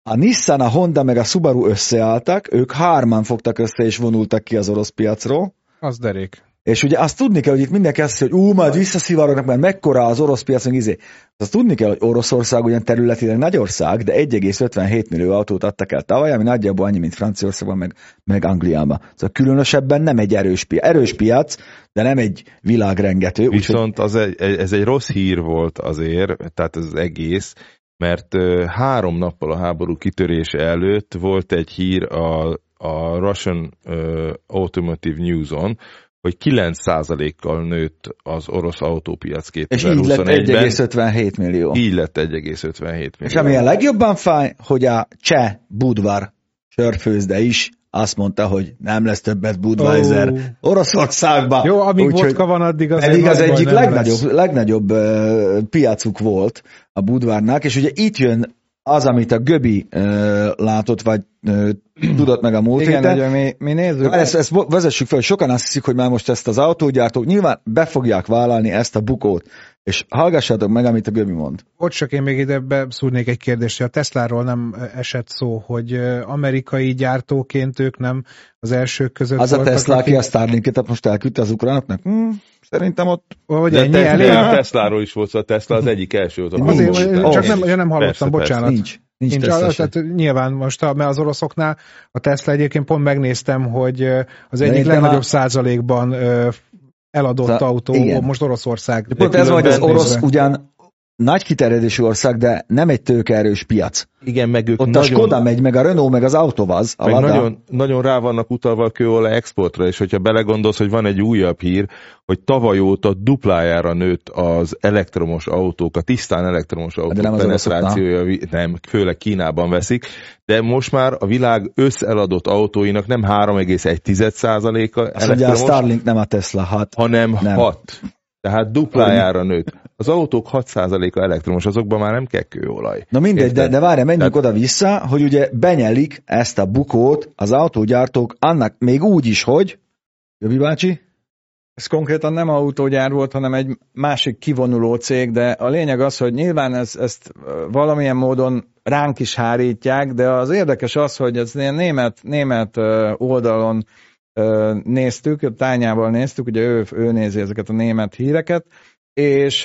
A Nissan, a Honda meg a Subaru összeálltak, ők hárman fogtak össze és vonultak ki az orosz piacról. Az derék. És ugye azt tudni kell, hogy itt mindenki azt hogy ú, majd visszaszivárognak, mert mekkora az orosz piacon izé. Azt tudni kell, hogy Oroszország ugyan területileg nagy ország, de 1,57 millió autót adtak el tavaly, ami nagyjából annyi, mint Franciaországban, meg, meg Angliában. Szóval különösebben nem egy erős piac. Erős piac, de nem egy világrengető. Viszont az egy, ez egy rossz hír volt azért, tehát ez az egész, mert három nappal a háború kitörése előtt volt egy hír a, a Russian ö, Automotive News-on, hogy 9%-kal nőtt az orosz autópiac és így lett 2021-ben. 1,57 millió. Így lett 1,57 millió. És ami a legjobban fáj, hogy a cseh Budvar sörfőzde is azt mondta, hogy nem lesz többet Budweiser Ó. Oroszországban. Jó, amíg Úgyhogy- vodka van, addig az Pedig az egyik legnagyobb, lesz. legnagyobb uh, piacuk volt a Budvárnak, és ugye itt jön az, amit a Göbi uh, látott, vagy uh, tudott meg a múlt Igen, héten. ugye mi, mi nézzük. Ezt, ezt vezessük fel, sokan azt hiszik, hogy már most ezt az autógyártók nyilván be fogják vállalni ezt a bukót, és hallgassátok meg, amit a Göbi mond. Ott csak én még ide beszúrnék egy kérdést, hogy a Tesláról nem esett szó, hogy ö, amerikai gyártóként ők nem az elsők között Az a voltak, Tesla, aki a Starlinket most elküldte az ukránoknak? Hmm, szerintem ott Vagy De ennyi te, elég? a Tesláról is volt szó, a Tesla az egyik első volt. a. Azért, után. csak nem, ja, nem hallottam, persze, bocsánat. nincs. Nincs, Nincs, Tesla tehát nyilván most, a, mert az oroszoknál a Tesla egyébként pont megnéztem, hogy az egyik én legnagyobb a- százalékban eladott Szóval- autó igen. most Oroszország. De pont ez van, hogy az orosz ugyan nagy kiterjedésű ország, de nem egy tőkeerős piac. Igen, meg ők Ott a nagyon, Skoda megy, meg a Renault, meg az Autovaz, a meg Lada. nagyon, nagyon rá vannak utalva a kőolaj exportra, és hogyha belegondolsz, hogy van egy újabb hír, hogy tavaly óta duplájára nőtt az elektromos autók, a tisztán elektromos autók nem az penetrációja, nem, főleg Kínában veszik, de most már a világ összeladott autóinak nem 3,1%-a Azt mondja, a elektromos, Starlink nem a Tesla, hát hanem Nem. 6. Tehát duplájára nőtt. Az autók 6%-a elektromos, azokban már nem kell kőolaj. Na mindegy, de, Érted? de várj, menjünk Tehát- oda-vissza, hogy ugye benyelik ezt a bukót az autógyártók annak még úgy is, hogy Jöbi bácsi? Ez konkrétan nem autógyár volt, hanem egy másik kivonuló cég, de a lényeg az, hogy nyilván ez, ezt valamilyen módon ránk is hárítják, de az érdekes az, hogy ez német, német oldalon néztük, tányával néztük, ugye ő, ő nézi ezeket a német híreket, és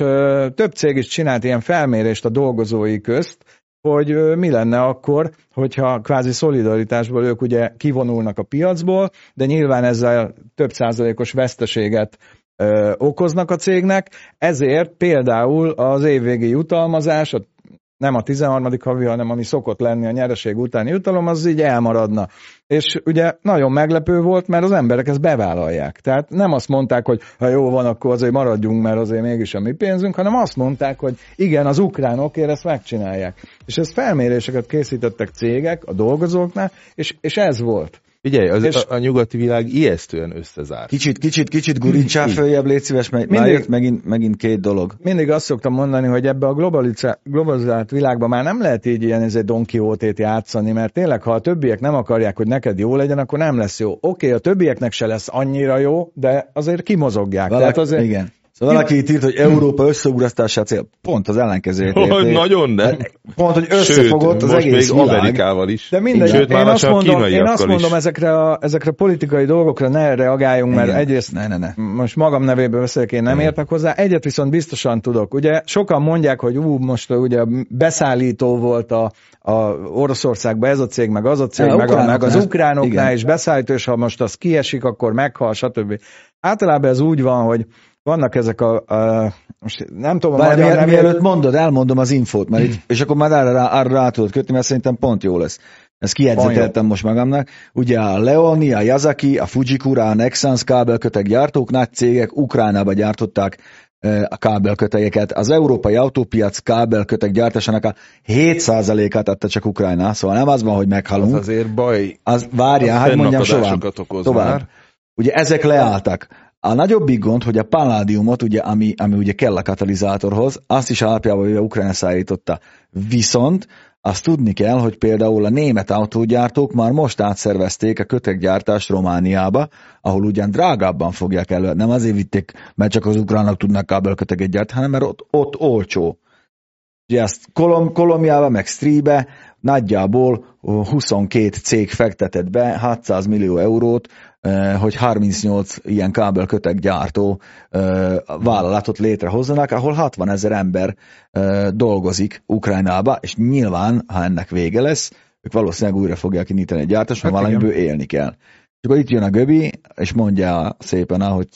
több cég is csinált ilyen felmérést a dolgozói közt, hogy mi lenne akkor, hogyha kvázi szolidaritásból ők ugye kivonulnak a piacból, de nyilván ezzel több százalékos veszteséget ö, okoznak a cégnek, ezért például az évvégi jutalmazás, a nem a 13. havi, hanem ami szokott lenni a nyereség utáni jutalom, az így elmaradna. És ugye nagyon meglepő volt, mert az emberek ezt bevállalják. Tehát nem azt mondták, hogy ha jó van, akkor azért maradjunk, mert azért mégis a mi pénzünk, hanem azt mondták, hogy igen, az ukránokért ezt megcsinálják. És ez felméréseket készítettek cégek a dolgozóknál, és, és ez volt. Figyelj, az, és a, a nyugati világ ijesztően összezárt. Kicsit, kicsit, kicsit gurincsál följebb, légy szíves, mert mindig, jött megint, megint két dolog. Mindig azt szoktam mondani, hogy ebbe a globalizált világban már nem lehet így ilyen ez egy Don Quixote-t játszani, mert tényleg, ha a többiek nem akarják, hogy neked jó legyen, akkor nem lesz jó. Oké, okay, a többieknek se lesz annyira jó, de azért kimozogják. Valaki, Tehát azért, igen. Szóval valaki itt írt, hogy Európa összeugrasztása cél. Pont az ellenkezőjét Hogy nagyon, de. Pont, hogy összefogott Sőt, az most egész még világ. Amerikával is. De mindegy, Sőt, én, azt mondom, én azt is. mondom ezekre a, ezekre a politikai dolgokra ne reagáljunk, mert Igen. egyrészt Ne, ne, ne. most magam nevéből beszélek, én nem Igen. értek hozzá. Egyet viszont biztosan tudok. Ugye sokan mondják, hogy ú, most ugye beszállító volt a, a Oroszországban ez a cég, meg az a cég, meg, a, meg az ukránoknál. ukránoknál Igen. is beszállító, és ha most az kiesik, akkor meghal, stb. Általában ez úgy van, hogy vannak ezek a, a most nem tudom a Várj, magyar miel- mielőtt mondod, elmondom az infót, mert itt, és akkor már arra, rá, arra rá tudod kötni, mert szerintem pont jó lesz. Ezt kijegyzeteltem most magamnak. Ugye a Leoni, a Yazaki, a Fujikura, a Nexans kábelköteg gyártók, nagy cégek Ukránába gyártották eh, a kábelkötegeket. Az európai autópiac kábelköteg gyártásának a 7%-át adta csak Ukrajna, szóval nem az van, hogy Az meghalunk. azért baj. Az, várjál, hát mondjam okoz tovább. már. Ugye ezek leálltak. A nagyobbik gond, hogy a paládiumot, ugye, ami, ami ugye kell a katalizátorhoz, azt is alapjában ugye Ukrajna szállította. Viszont azt tudni kell, hogy például a német autógyártók már most átszervezték a köteggyártást Romániába, ahol ugyan drágábban fogják elő. Nem azért vitték, mert csak az ukránok tudnak kábelköteget gyártani, hanem mert ott, ott olcsó. Ugye ezt Kolom, Kolomjába, meg Stríbe nagyjából ó, 22 cég fektetett be 600 millió eurót, hogy 38 ilyen kábelköteg gyártó eh, vállalatot létrehozzanak, ahol 60 ezer ember eh, dolgozik Ukrajnába, és nyilván, ha ennek vége lesz, ők valószínűleg újra fogják indítani egy gyártást, mert Hát igen. valamiből élni kell. És akkor itt jön a Göbi, és mondja szépen, ahogy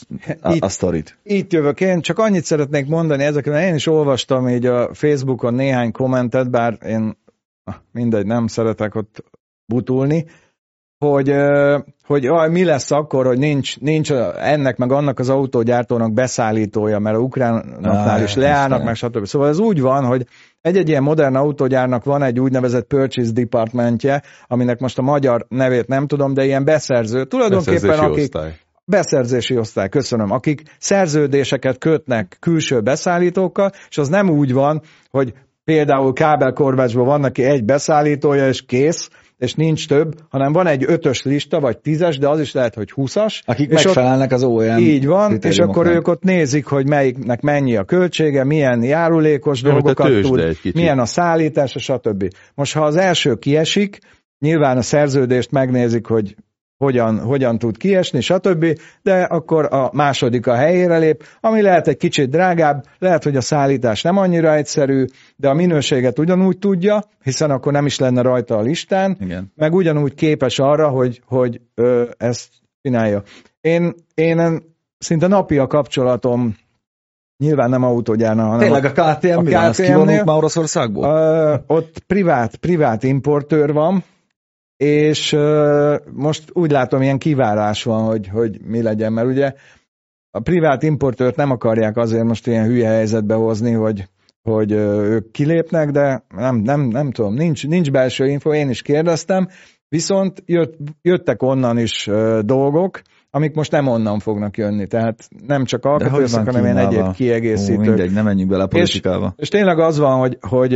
a, Itt- a sztorit. Itt jövök én, csak annyit szeretnék mondani ezekre, én is olvastam így a Facebookon néhány kommentet, bár én ah, mindegy, nem szeretek ott butulni, hogy, hogy aj, mi lesz akkor, hogy nincs, nincs ennek meg annak az autógyártónak beszállítója, mert a ukránoknál Á, is leállnak, meg stb. Szóval ez úgy van, hogy egy-egy ilyen modern autógyárnak van egy úgynevezett purchase departmentje, aminek most a magyar nevét nem tudom, de ilyen beszerző. Tulajdonképpen Beszerzési akik, osztály. beszerzési osztály, köszönöm, akik szerződéseket kötnek külső beszállítókkal, és az nem úgy van, hogy például kábelkorvácsban van neki egy beszállítója, és kész, és nincs több, hanem van egy ötös lista, vagy tízes, de az is lehet, hogy húszas. Akik és megfelelnek az OEM így van, és akkor ők ott nézik, hogy melyiknek mennyi a költsége, milyen járulékos a dolgokat tud, milyen a szállítása, stb. Most ha az első kiesik, nyilván a szerződést megnézik, hogy hogyan, hogyan tud kiesni, stb., de akkor a második a helyére lép, ami lehet egy kicsit drágább, lehet, hogy a szállítás nem annyira egyszerű, de a minőséget ugyanúgy tudja, hiszen akkor nem is lenne rajta a listán, Igen. meg ugyanúgy képes arra, hogy, hogy ö, ezt csinálja. Én, én szinte napi a kapcsolatom, nyilván nem autógyárna, hanem Tényleg a KTM, a KTM-nél? már Oroszországból? Ö, ott privát, privát importőr van, és most úgy látom, ilyen kivárás van, hogy, hogy mi legyen, mert ugye a privát importőrt nem akarják azért most ilyen hülye helyzetbe hozni, hogy, hogy ők kilépnek, de nem, nem, nem tudom, nincs, nincs belső info, én is kérdeztem, viszont jött, jöttek onnan is dolgok, amik most nem onnan fognak jönni, tehát nem csak alkatrészek, hanem ilyen egyéb Ó, kiegészítők. mindegy, nem menjünk bele a politikába. És tényleg az van, hogy, hogy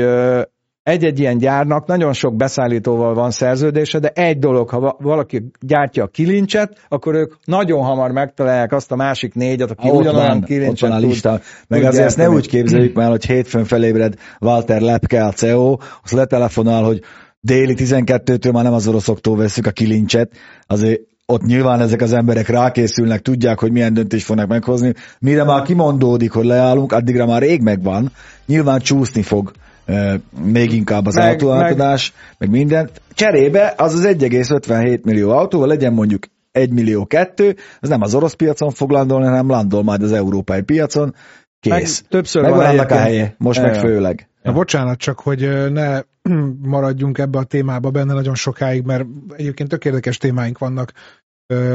egy-egy ilyen gyárnak nagyon sok beszállítóval van szerződése, de egy dolog, ha va- valaki gyártja a kilincset, akkor ők nagyon hamar megtalálják azt a másik négyet, aki Ha, ugyanolyan van, kilincset van a tud. lista. Meg tud azért ezt ne úgy képzeljük már, hogy hétfőn felébred Walter Lepke, a CEO, az letelefonál, hogy déli 12-től már nem az oroszoktól veszük a kilincset, azért ott nyilván ezek az emberek rákészülnek, tudják, hogy milyen döntést fognak meghozni. Mire már kimondódik, hogy leállunk, addigra már rég megvan. Nyilván csúszni fog még inkább az Meg- autóátadás, meg, meg minden. Cserébe az az 1,57 millió autóval legyen mondjuk 1 millió kettő, az nem az orosz piacon fog landolni, hanem landol majd az európai piacon. Kész. Meg többször Megvan van annak a helye, most meg főleg. Na bocsánat, csak hogy ne maradjunk ebbe a témába benne nagyon sokáig, mert egyébként tök érdekes témáink vannak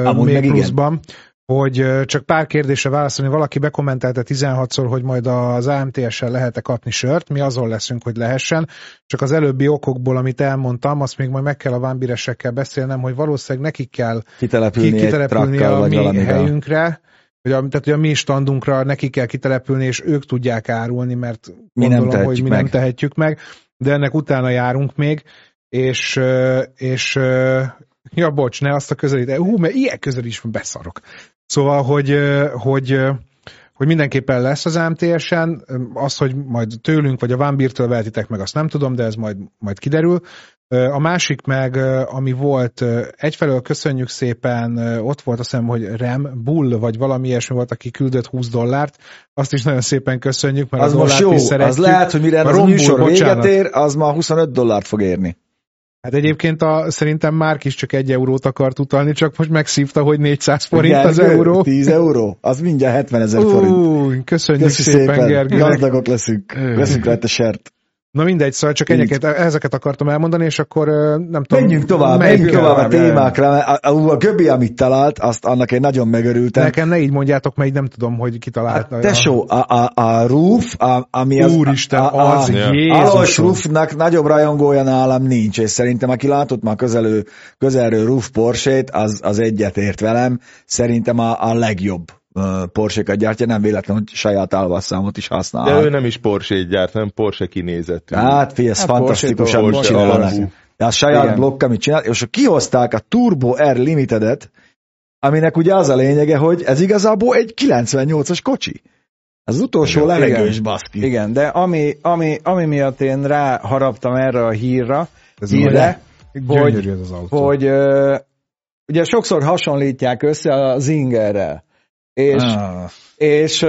Amúgy még meg igen. Hogy csak pár kérdésre válaszolni. Valaki bekommentelte 16-szor, hogy majd az AMTS-el lehet-e kapni sört, mi azon leszünk, hogy lehessen. Csak az előbbi okokból, amit elmondtam, azt még majd meg kell a vámbiresekkel beszélnem, hogy valószínűleg nekik kell Kitelepülni, kitelepülni a mi valamivel. helyünkre, hogy a, tehát hogy a mi standunkra neki kell kitelepülni, és ők tudják árulni, mert Mi nem gondolom, hogy tehetjük mi meg. nem tehetjük meg, de ennek utána járunk még, és, és ja, bocs, ne azt a közelít, hú, mert ilyen közel is beszarok. Szóval, hogy, hogy, hogy mindenképpen lesz az AMTS-en, az, hogy majd tőlünk vagy a Vámbírtől vehetitek meg, azt nem tudom, de ez majd, majd kiderül. A másik meg, ami volt, egyfelől köszönjük szépen, ott volt azt hiszem, hogy Rem, Bull, vagy valami ilyesmi volt, aki küldött 20 dollárt, azt is nagyon szépen köszönjük, mert Az a most jó, is szeretjük. az lehet, hogy mire A az műsor véget ér, az ma 25 dollárt fog érni. Hát egyébként a, szerintem Márk is csak egy eurót akart utalni, csak most megszívta, hogy 400 forint az Gergő, euró. 10 euró? Az mindjárt 70 ezer forint. Ú, köszönjük Köszi szépen, szépen, Gergőnek. gazdagok leszünk. Veszünk rajta sert. Na mindegy, szóval csak Így. egyeket, ezeket akartam elmondani, és akkor nem tudom. Menjünk tovább, menjünk tovább a témákra. mert A, a, a Göbi, amit talált, azt annak én nagyon megörültem. Nekem ne így mondjátok, mert így nem tudom, hogy kitalálta. Hát, tesó, a, a, a roof, a, ami az... Úristen, a, a, az a. Roofnak nagyobb rajongója nálam nincs, és szerintem aki látott már közelő, közelről Roof Porsche-t, az, az egyet ért velem. Szerintem a, a legjobb Porsche-kat gyártja, nem véletlen, hogy saját álvasszámot is használ. De ő nem is Porsche-t gyárt, hanem Porsche kinézetű. Hát, figyelj, ez Hát fantasztikusan csinálnak. De a saját Igen. blokk, amit csinál, és kihozták a Turbo R Limited-et, aminek ugye az a lényege, hogy ez igazából egy 98-as kocsi. Az utolsó Igen. levegős Igen. baszki. Igen, de ami, ami, ami miatt én ráharaptam erre a hírra, Ez hírre, hogy, Gyönyörű ez az autó. hogy ö, ugye sokszor hasonlítják össze a Zingerrel. És, Ah, és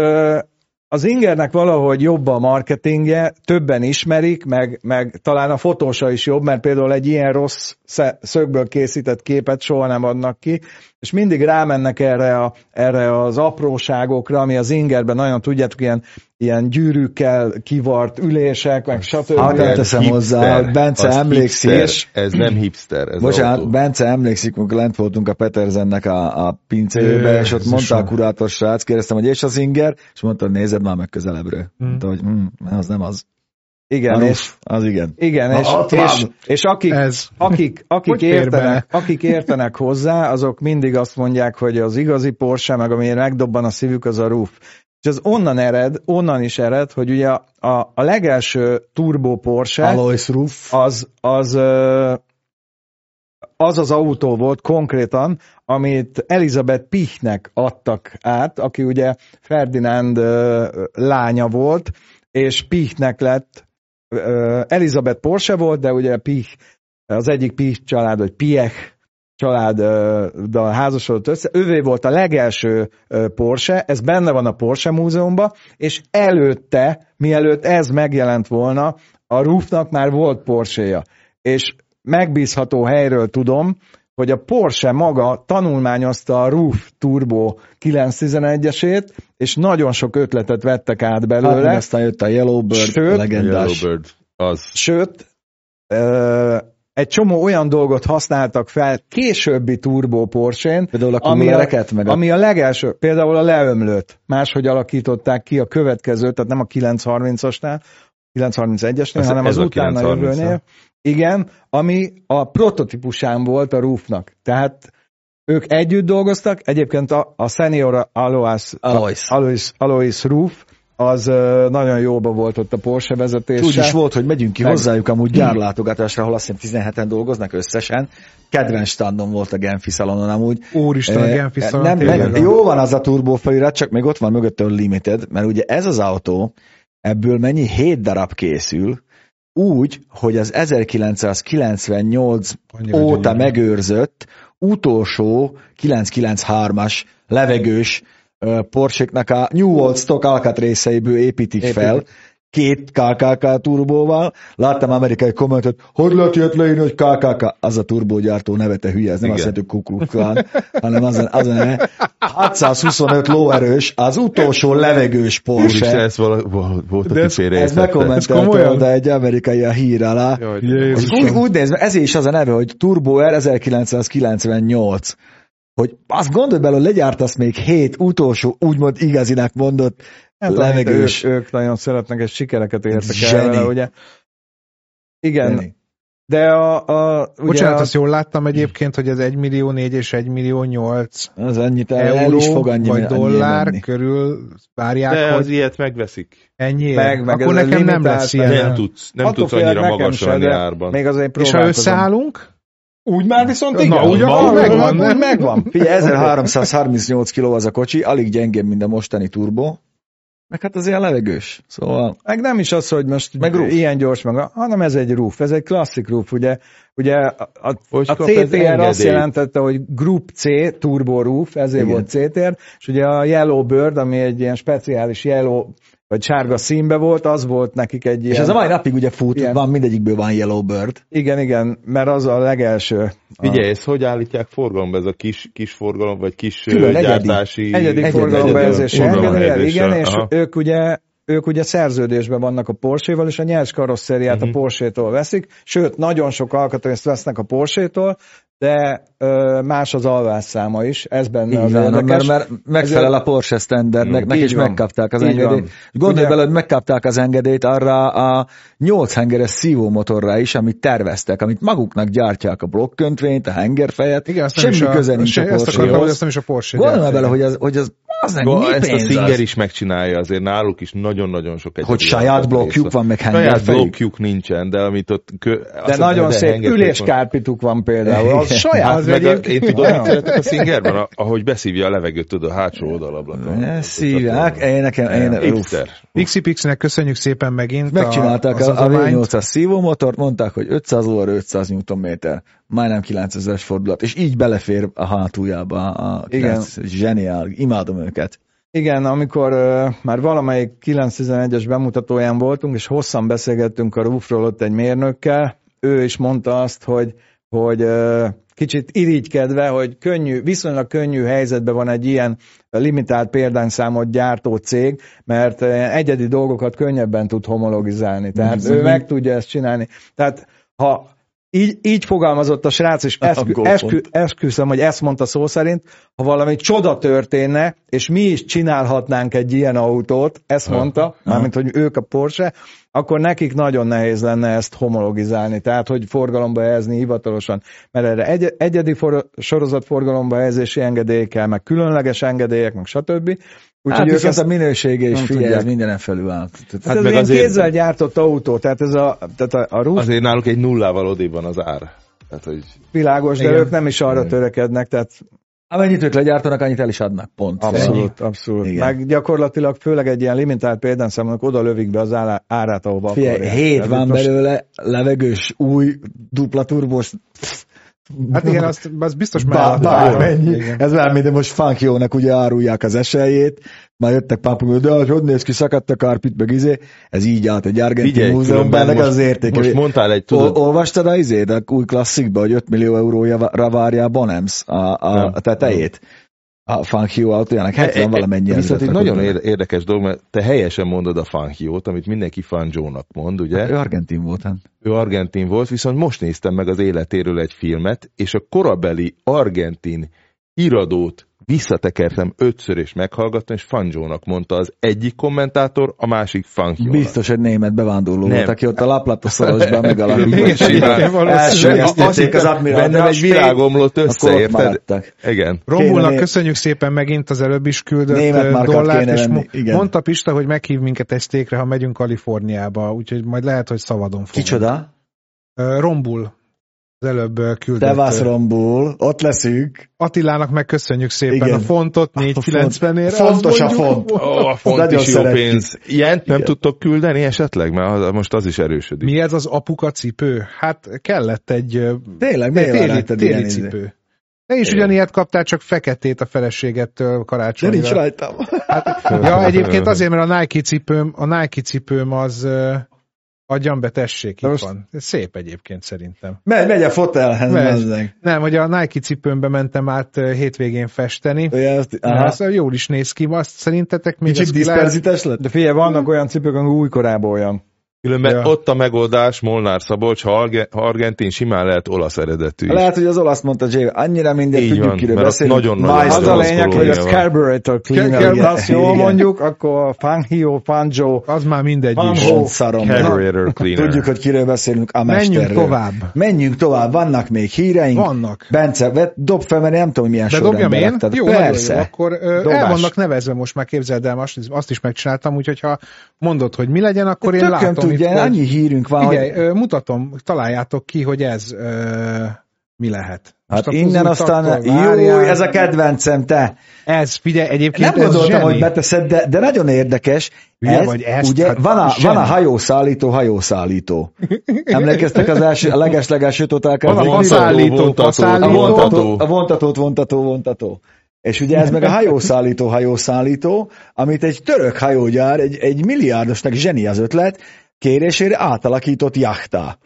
az Ingernek valahogy jobb a marketingje, többen ismerik, meg, meg talán a fotósa is jobb, mert például egy ilyen rossz szögből készített képet soha nem adnak ki, és mindig rámennek erre, a, erre az apróságokra, ami az Ingerben nagyon tudjátok, ilyen, ilyen gyűrűkkel kivart ülések, meg stb. Hát, Meg- teszem hozzá, Bence emlékszik, hipster. Ez nem hipster, ez Bocsánat, autó. Bence emlékszik, amikor lent voltunk a Peterzennek a, a pincébe, és ott mondta a kurátor srác, kérdeztem, hogy és az inger, és mondta, hogy nézed már meg közelebbről. Hmm. Mondta, hogy hm, az nem az. Igen, és, az igen. igen, Na, és, és, és akik, Ez. akik, akik, Hogy értenek, akik értenek hozzá, azok mindig azt mondják, hogy az igazi Porsche, meg ami megdobban a szívük, az a roof. És ez onnan ered, onnan is ered, hogy ugye a, a, a legelső turbo Porsche, Alois Roof. az, az, az az autó volt konkrétan, amit Elizabeth Pichnek adtak át, aki ugye Ferdinand ö, lánya volt, és Pichnek lett, Elizabeth Porsche volt, de ugye Pich, az egyik Pich család, vagy Piech családdal házasodott össze. Ővé volt a legelső Porsche, ez benne van a Porsche múzeumban, és előtte, mielőtt ez megjelent volna, a Roofnak már volt Porsche-ja. És megbízható helyről tudom, hogy a Porsche maga tanulmányozta a Roof Turbo 911-esét, és nagyon sok ötletet vettek át Hát, belőle. meg aztán jött a Yellowbird, Sőt, legendás. Yellowbird, az. Sőt, ö, egy csomó olyan dolgot használtak fel későbbi turbo Például a ami a, meg a... ami a legelső, például a leömlőt, máshogy alakították ki a következő, tehát nem a 930-asnál, 931-esnél, Ez- hanem ez az utána 930-as. jövőnél. Igen, ami a prototípusán volt a Roofnak. Tehát ők együtt dolgoztak, egyébként a, a Senior Alois, Alois. Alois, Alois Roof, az ö, nagyon jóba volt ott a Porsche vezetése. Úgy is volt, hogy megyünk ki Meg- hozzájuk amúgy gyárlátogatásra, ahol azt hiszem 17-en dolgoznak összesen. Kedvenc standom volt a Genfi szalonon amúgy. Úristen, a Genfi szalon nem, nem, jó van az a turbófelirat, csak még ott van mögötte a Limited, mert ugye ez az autó, ebből mennyi 7 darab készül, úgy, hogy az 1998 Annyira óta gyönyörű. megőrzött utolsó 993-as levegős ö, Porsche-knak a New Old Stock alkatrészeiből építik Építik. fel, két KKK turbóval. Láttam amerikai kommentet, hogy lehet ilyet leírni, hogy KKK, az a turbógyártó nevete hülye, ez nem Igen. azt jelenti, hogy kuklukklán, hanem az a, az a neve. 625 lóerős, az utolsó levegős Úristen, Porsche. ez vala, vala, volt, De aki ez, ez komolyan? oda egy amerikai a hír alá. Jaj, úgy, úgy néz, ez is az a neve, hogy Turbo R 1998. Hogy azt gondolj bele, hogy legyártasz még hét utolsó, úgymond igazinak mondott Hát, levegős. Ők, ők nagyon szeretnek, és sikereket értek el Zseni. vele, ugye. Igen, Zseni. de a, a ugye Bocsánat, a, azt jól láttam egyébként, hogy ez 1 millió 4 és 1 millió 8 Az annyit el, el euró is fog annyi, vagy annyi dollár menni. körül várják, De hogy az ilyet megveszik. ennyi. Meg- meg Akkor nekem nem lesz ilyen. Nem tudsz, nem attól tudsz annyira menni de árban. Még azért És ha összeállunk, Úgy már viszont Na, igen. ugye, Úgy megvan, úgy megvan. Figyelj, 1338 kiló az a kocsi, alig gyengébb, mint a mostani turbo. Meg hát azért levegős. Szóval Meg nem is az, hogy most Meg roof. ilyen gyors, meg, hanem ez egy roof, ez egy klasszik roof, ugye, ugye a, Hogy a CTR azt jelentette, hogy Group C, Turbo Roof, ezért Igen. volt CTR, és ugye a Yellow Bird, ami egy ilyen speciális yellow, vagy sárga színbe volt, az volt nekik egy ilyen... És ez a mai napig ugye fut, Ilyen. van mindegyikből van Yellowbird. Igen, igen, mert az a legelső. Figyelj, ezt hogy állítják forgalomba, ez a kis, kis forgalom, vagy kis Külön, gyártási... Egyedik Egyedi- forgalombehelyezési egyedi- engedéllyel, igen, és aha. ők ugye ők ugye szerződésben vannak a Porsche-val, és a nyers karosszériát Mhm. a Porsche-tól veszik, sőt, nagyon sok alkatrészt vesznek a Porsche-tól, de ö, más az alvásszáma is, ez benne az Így van, érdekes. mert, mert megfelel a Porsche standardnek, meg is van. megkapták az Így engedélyt. van. Gondolj Ugye- bele, hogy megkapták az engedélyt arra a 8 hengeres szívómotorra is, amit terveztek, amit maguknak gyártják a blokkköntvényt, a hengerfejet, igen, semmi a, köze nincs a ezt akartam, hogy Porsche-hoz. ezt nem is a Porsche Gondolj bele, hogy az, hogy az, az nem mi ezt a Singer az? is megcsinálja, azért náluk is nagyon-nagyon sok egyedi Hogy saját blokkjuk van, meg Saját hengerfejük. blokkjuk nincsen, de amit ott... Kö, De nagyon szép üléskárpituk van például, az saját Hát meg a, én tudom, mit a Singerben, ahogy beszívja a levegőt, tudod, a hátsó oldalablakon. Ne Szívják, én nekem, én, Pixnek köszönjük szépen megint Megcsinálták a, a, a adományt. V8-as szívómotort, mondták, hogy 500 óra 500 Nm, majdnem 9000-es fordulat, és így belefér a hátuljába. A Igen. Igen. Zseniál, imádom őket. Igen, amikor uh, már valamelyik 911-es bemutatóján voltunk, és hosszan beszélgettünk a rúfról ott egy mérnökkel, ő is mondta azt, hogy, hogy uh, kicsit irigykedve, hogy könnyű, viszonylag könnyű helyzetben van egy ilyen limitált példányszámot gyártó cég, mert egyedi dolgokat könnyebben tud homologizálni. Tehát ő meg tudja ezt csinálni. Tehát ha így, így fogalmazott a srác, és eskü, eskü, esküszöm, hogy ezt mondta szó szerint, ha valami csoda történne, és mi is csinálhatnánk egy ilyen autót, ezt mondta, mármint, hogy ők a Porsche, akkor nekik nagyon nehéz lenne ezt homologizálni, tehát, hogy forgalomba helyezni hivatalosan, mert erre egy, egyedi for, sorozat forgalomba helyezési engedély kell, meg különleges engedélyek, meg stb. Úgyhogy hát ők viszont a minősége is figyelj, ez mindenen felül áll. Tehát, Hát ez meg azért- kézzel gyártott autó, tehát ez a, tehát a, a roof Azért náluk egy nullával odébb van az ár. Tehát, hogy világos, de Igen. ők nem is arra törekednek, tehát amennyit ők legyártanak, annyit el is adnak. Pont. Abszolút, abszolút. Igen. Meg gyakorlatilag főleg egy ilyen limitált példányszámnak oda lövik be az árát, ahova Figyelj, akarják. hét van most- belőle, levegős, új, dupla turbós. Hát igen, azt, azt biztos Bár, mellett- bármennyi. Igen. Ez már minden most Funkyónak ugye árulják az esélyét, már jöttek pápunk, de hogy hogy néz ki, szakadt a kárpit, meg izé, ez így állt egy argentin Figyelj, múzeumban, ennek az értéke. most mondtál egy, Ol, tudod- olvastad a izét, a új klasszikba, hogy 5 millió euróra várja a Bonems a, a, Nem. a tetejét? A Funkio autójának 70 valamennyi E, Viszont egy nagyon ér- érdekes dolog, mert te helyesen mondod a Fangio-t, amit mindenki Fanjo-nak mond, ugye? bele. Ő argentin volt, hát. ő argentin volt, viszont most néztem meg az életéről egy filmet, és a korabeli argentin iradót visszatekertem ötször és meghallgattam, és Fanjónak mondta az egyik kommentátor, a másik Funkjónak. Biztos, hogy német bevándorló volt, aki ott a laplapaszorosban Igen, megalapított. az bennem egy világ omlott össze, érted? Igen. Rombulnak Kéne- köszönjük szépen megint az előbb is küldött dollárt, és mondta Pista, hogy meghív minket egy sztékre, ha megyünk Kaliforniába, úgyhogy majd lehet, hogy szabadon fogunk. Kicsoda? Rombul az előbb ö, küldött. Rombul, ott leszünk. Attilának meg köszönjük szépen Igen. a fontot 490-ére. Fontos a font. Ó, a font Nagyon is jó szeretjük. pénz. Ilyent nem tudtok küldeni esetleg? Mert az- most az is erősödik. Mi ez az apuka cipő? Hát kellett egy ö, Tényleg, téli, téli ilyen izé? cipő. Te is ugyanilyet kaptál, csak feketét a feleségettől De karácsonyra. nincs rajtam. Hát, ja, egyébként azért, mert a Nike cipőm, a Nike cipőm az ö, adjam be, tessék, itt Most- van. Ez szép egyébként szerintem. Megy, megy a fotelhez, Megy. Nem, hogy a Nike cipőmbe mentem át ö, hétvégén festeni. Olyan, azt. Ez jól is néz ki, azt szerintetek még Kicsit diszperzites lett? De figyelj, vannak olyan cipők, amik újkorában olyan. Különben Ja. ott a megoldás, Molnár Szabolcs, ha, arge, ha argentin, simán lehet olasz eredetű is. Lehet, hogy az olasz mondta Jay, annyira mindegy, Így tudjuk, van, kiről beszélünk. nagyon-nagyon Maestro. Az a lényeg, hogy a carburetor cleaner, igen, azt jól mondjuk, akkor Fangio, Fanjo, Az már mindegy szarom. Carburetor cleaner. Tudjuk, hogy kiről beszélünk, a Menjünk tovább. Menjünk tovább, vannak még híreink. Vannak. Bence, vett, dob fel, mert nem tudom, hogy milyen Bedobjam sorrendben én? Jó, Persze. nagyon jó. Akkor el vannak nevezve most már, képzeld el, azt, azt is megcsináltam, úgyhogy ha mondod, hogy mi legyen, akkor én látom itt, hogy... annyi hírünk van, Figyelj, hogy mutatom, találjátok ki, hogy ez ö, mi lehet. Most hát innen aztán, jó, ez a kedvencem, te. Ez, figyelj, egyébként Nem gondoltam, zseni. hogy beteszed, de, de nagyon érdekes. Hülye ez, vagy, ezt, ugye, hát van, a, zseni. van a hajószállító, hajószállító. Emlékeztek az első, a legesleges Van a faszállító, vontató, A vontató, a vontatót, vontató, vontató. És ugye ez meg a hajószállító, hajószállító, amit egy török hajógyár, egy, egy milliárdosnak zseni az ötlet, kérésére átalakított jachtá.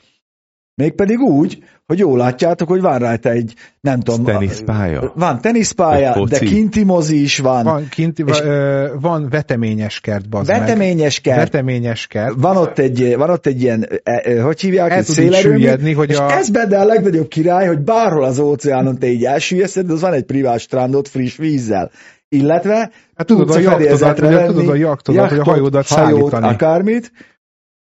Mégpedig úgy, hogy jól látjátok, hogy van rajta egy, nem tudom, Teniszpálya. van teniszpálya, de kinti mozi is van, van kinti, És- ö, van veteményes kert, bazd meg. veteményes kert, Veteményes kert. van ott egy, van ott egy ilyen, e, e, hogy hívják, így szélerőmű, hogy és a- ez benne a legnagyobb király, hogy bárhol az óceánon te így elsüllyeszed, de az van egy privát strandot friss vízzel. Illetve Hát tudod, a tudod a jachtodat, hogy a hajódat hajót, szállítani. akármit.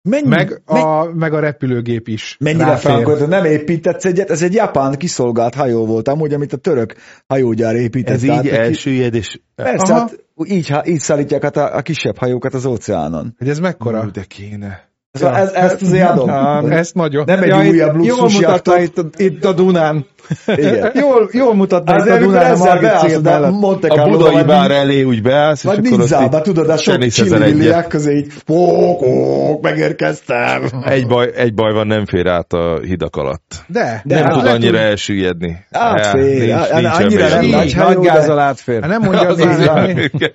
Mennyi, Meg men- a, meg a repülőgép is. mennyire frankod, nem építetsz egyet, ez egy japán kiszolgált hajó volt, amúgy, amit a török hajógyár épített. Ez így elsüllyed, és... Persze, Aha. hát így, ha- így szállítják át a, a kisebb hajókat az óceánon. Hogy ez mekkora? Ú, de kéne. Ez, ez, ezt azért adom. Ja, ezt nagyon. Nem egy Ja, újabb Jól luxus mutatta jachtot. itt, itt a Dunán. Igen. Jól, jól mutatta itt a Dunán a ezzel beállsz, de. Monte A Carlo budai bár elé úgy beállsz, és Vagy akkor így tudod, a sok egyet. közé így, pók, pók, megérkeztem. Egy baj, egy baj van, nem fér át a hidak alatt. De, De nem hát tud le annyira elsüllyedni. Átfér, á- annyira nem nagy Nagy átfér. Hát nem mondja az, Az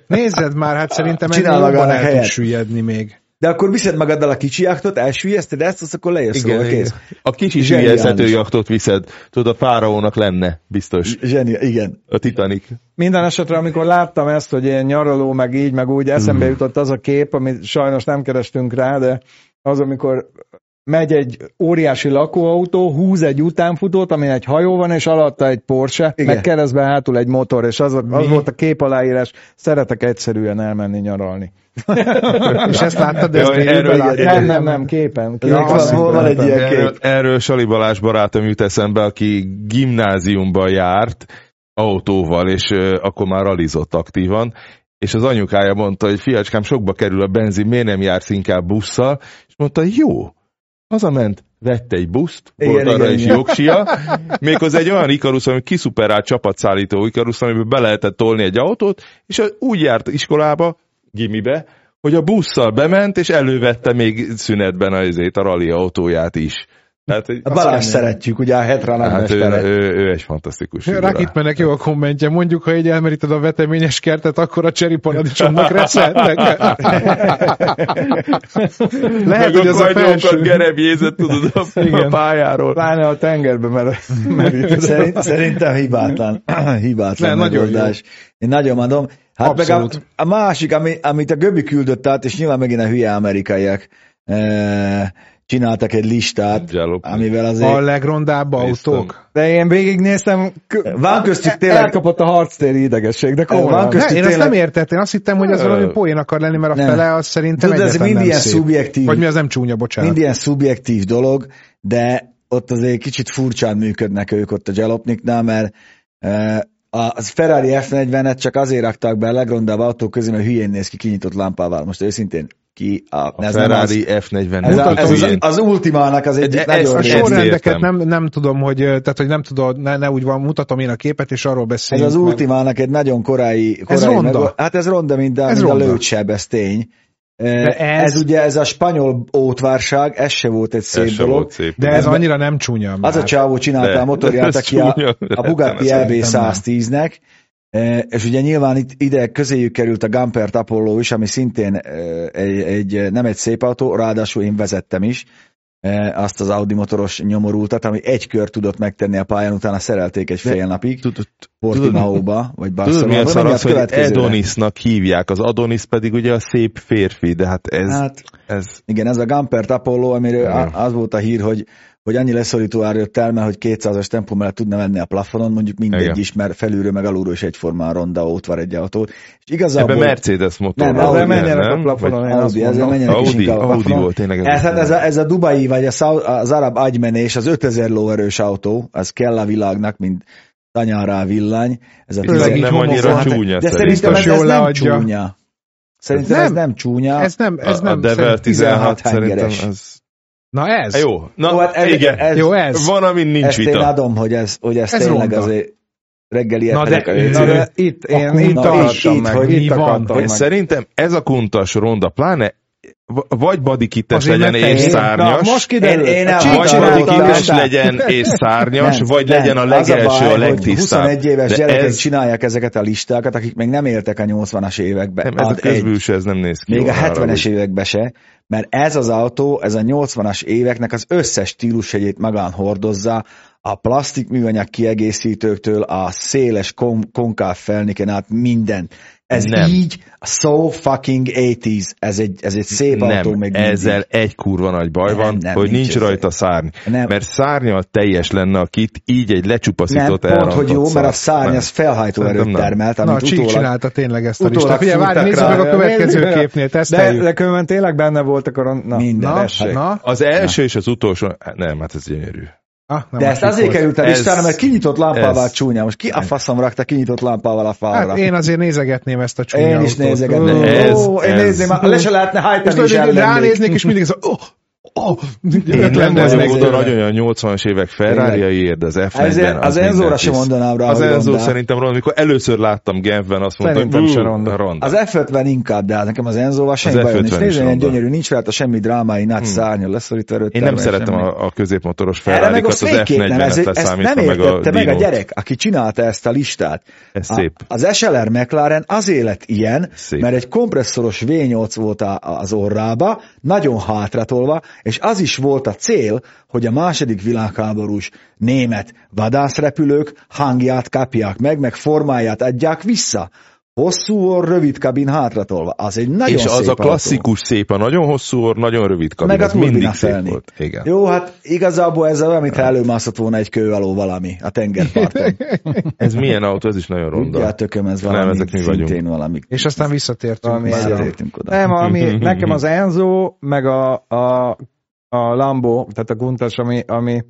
nézzed már, hát szerintem Csinál jobban el tud süllyedni még. De akkor viszed magaddal a kicsi jachtot, elsüllyeszted ezt, azt akkor lejössz róla, Igen, kész. A kicsi sülyezhető jachtot viszed. Tudod, a fáraónak lenne, biztos. Zseni, igen. A Titanic. Minden esetre, amikor láttam ezt, hogy ilyen nyaraló, meg így, meg úgy, eszembe jutott az a kép, amit sajnos nem kerestünk rá, de az, amikor megy egy óriási lakóautó, húz egy utánfutót, amin egy hajó van, és alatta egy Porsche, Igen. meg keresztbe hátul egy motor, és az, az volt a kép aláírás, szeretek egyszerűen elmenni nyaralni. És ezt láttad, de Ja, ezt erről- láttad? Nem, nem, nem, képen. Ja, képen. az hol van egy ilyen Erről, kép? erről Sali Balázs barátom jut eszembe, aki gimnáziumban járt autóval, és ö, akkor már ralizott aktívan, és az anyukája mondta, hogy fiacskám, sokba kerül a benzin, miért nem jársz inkább busszal? És mondta, jó. Hazament, vett egy buszt, Igen, volt arra igen, is jogsia, méghozzá egy olyan Ikarus, ami kiszuperált csapatszállító Ikarus, amiből be lehetett tolni egy autót, és úgy járt iskolába, gimibe, hogy a busszal bement, és elővette még szünetben azért a rally autóját is. Tehát, hogy A Balázs szeretjük, ugye a Hetra hát ő, ő, ő, egy fantasztikus figura. Rakitmennek jó a kommentje. Mondjuk, ha így elmeríted a veteményes kertet, akkor a cseri paradicsomnak reszeltek. Lehet, Meg hogy a ez a felső. gerebjézett, tudod, a, a Igen. pályáról. Pláne a tengerbe mer- merített. Szerint, szerintem hibátlan. hibátlan Nem, nagyon. Én nagyon adom. Hát meg a, a, másik, ami, amit a Göbi küldött át, és nyilván megint a hülye amerikaiak e, csináltak egy listát, Jalop. amivel A azért legrondább Néztem. autók? De én végignéztem, k- Van köztük tényleg- elkapott a harctéri idegesség, de komolyan. Van köztük Ne, én ezt tényleg- nem értettem, én azt hittem, hogy ez valami poén akar lenni, mert a Nem. fele az szerintem Tudod, ez mind nem ilyen szép. szubjektív. Vagy mi az nem csúnya, bocsánat. mind ilyen szubjektív dolog, de ott azért kicsit furcsán működnek ők ott a Jalopniknál, mert eh, a Ferrari F40-et csak azért rakták be a legrondább autók közé, mert hülyén néz ki kinyitott lámpával. Most őszintén ki a, A ez Ferrari az, F40. ez, a, ez az, az ultimának az egyik Ez- nagyon A sorrendeket nem, nem tudom, hogy, tehát, hogy nem tudod, ne, ne úgy van, mutatom én a képet, és arról Ez beszélünk. az mert- ultimának egy nagyon korai, korai ronda. Meg, hát ez ronda, mint, a, Ez mint a ronda. lőtsebb, ez tény. De ez- ez... ugye ez a spanyol ótvárság, ez se volt egy szép Ez dolog. volt szép. De ez annyira nem csúnya. Az már. a csávó csinálta De- a motorját, aki a, a Bugatti rettenet LB szerintem nem. 110-nek, eh, és ugye nyilván itt ide közéjük került a Gampert Apollo is, ami szintén eh, egy, egy, nem egy szép autó, ráadásul én vezettem is azt az Audi motoros nyomorultat, ami egy kör tudott megtenni a pályán, utána szerelték egy fél napig. Portimaóba, vagy tudod mi az, hogy. Adonisnak hívják, az Adonis pedig ugye a szép férfi, de hát ez, Hát ez igen, ez a Gampert Apollo, amiről az volt a hír, hogy hogy annyi leszorító ár jött el, mert hogy 200-as tempó mellett tudna menni a plafonon, mondjuk mindegy Igen. is, mert felülről meg alulról is egyformán ronda ott van egy autó. És igazából... ebben Mercedes motor Nem, Audi, menjenek a nem? plafonon, Vagy Audi, ezzel menjenek is Audi, inkább a Audi plafonon. volt tényleg. Ez, hát ez, a, ez a Dubai, vagy a az arab agymenés, az 5000 lóerős autó, az kell a világnak, mint tanyára a villany. Ez a Főleg 11 nem annyira homokon. csúnya De szerintem. ez, ez nem csúnya. Szerintem Nem. ez nem csúnya. Ez nem, ez a, nem. a Devel szerint- 16 16 szerintem ez... Na ez. Jó, na Jó, hát ez, igen. ez, Jó, ez. Van, amin nincs ezt én vita. adom, hogy ez, hogy ez, Ez tényleg ronda. azért reggeli Na de- a Na, de itt, én itt akartam itt, meg. hogy itt akartam Én meg. szerintem ez a kuntas ronda, pláne vagy badikites legyen és szárnyas, most. Én- én A Csík vagy a badikites legyen és szárnyas, Nem, vagy nem. legyen a legelső, a legtisztább. 21 éves De gyerekek ez, csinálják ezeket a listákat, akik még nem éltek a 80-as években. nem, ez a Hát egy. közbülső, ez nem néz ki. Még a arra 70-es úgy. években se, mert ez az autó, ez a 80-as éveknek az összes stílusjegyét magán hordozza, a plastik műanyag kiegészítőktől, a széles kon- konkáv felniken át minden. Ez Nem. nem. így so fucking 80s. Ez egy, ez egy szép nem, autó még mindig. ezzel egy kurva nagy baj Nem, van, nem, hogy nincs nincs rajta szárny. Nem. Mert szárnyal teljes lenne a kit, így egy nem, lecsupaszított pont, hogy jó, mert a szárny Nem. az felhajtó erőt nem. termelt, Na, a utólag... csinálta tényleg ezt a utólag listát. Ugye, várj, nézzük meg a következő képnél, De, teszteljük. de különben tényleg benne voltak a... Na, Minden. Na, tessék. na. Az első és az utolsó, nem, hát ez gyönyörű. Ah, nem De ezt azért volt. került a Ez- listára, mert kinyitott lámpával ez- csúnya. Most ki a faszom rakta kinyitott lámpával a falra? Hát én azért nézegetném ezt a csúnya Én is autót. nézegetném. Ó, Ez- Ó, én ez- nézném, le se lehetne És hajtani tudod, is ellennék. ránéznék, és mindig ez a... Oh, oh, Én nem lennéznek vagyok oda nagyon olyan 80-as évek Ferrari-aiért, de az F40 Ezért az minden Enzóra sem mondanám rá, Az ronda. szerintem ronda. Amikor először láttam Genfben, azt mondta, Szerintem hogy se "Ú, ronda." ronda. Az F50 inkább, de hát nekem az Enzóval semmi Az bajom nincs. F50 is Nézd, ilyen gyönyörű, nincs rajta semmi drámai, nagy szárnya, leszorítva erőt Én nem szeretem a, a középmotoros azt az végképp nem, ez, F40-et ezt leszámítva, nem meg a meg a gyerek, aki csinálta ezt a listát. Ez szép. Az SLR McLaren azért lett ilyen, mert egy kompresszoros V8 volt az orrába, nagyon hátratolva, és az is volt a cél, hogy a második világháborús német vadászrepülők hangját kapják meg, meg formáját adják vissza. Hosszú orr, rövid kabin hátratolva. Az egy nagyon És az szép a autó. klasszikus szép, a nagyon hosszú orr, nagyon rövid kabin, Meg a az mindig szép felni. volt. Igen. Jó, hát igazából ez olyan, mintha előmászott volna egy kő alól valami a tengerparton. Ez milyen autó, ez is nagyon ronda. Ugye, tököm, ez Nem, valami ezek mi szintén vagyunk. valami. És aztán visszatértünk. Valami Visszatértünk oda. Nem, ami, nekem az Enzo, meg a, a, a Lambo, tehát a Kuntas, ami, ami,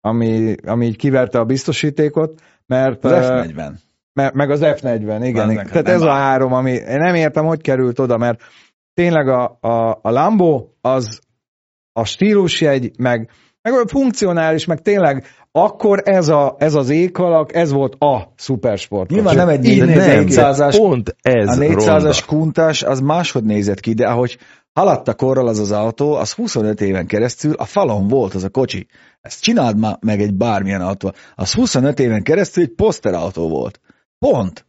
ami, ami így kiverte a biztosítékot, mert... Az eh, F40. Me- meg az F40, igen. igen. Tehát nem ez a három, ami én nem értem, hogy került oda, mert tényleg a, a, a Lambo az a stílusjegy, meg, meg olyan funkcionális, meg tényleg akkor ez, a, ez az éghалak, ez volt a szupersport. Nyilván nem egy Így ki. 400-as Pont ez a 400-as ronda. kuntás az máshogy nézett ki, de ahogy haladt a korral az az autó, az 25 éven keresztül a falon volt az a kocsi. Ezt csináld ma meg egy bármilyen autó. Az 25 éven keresztül egy poszterautó volt. Pont.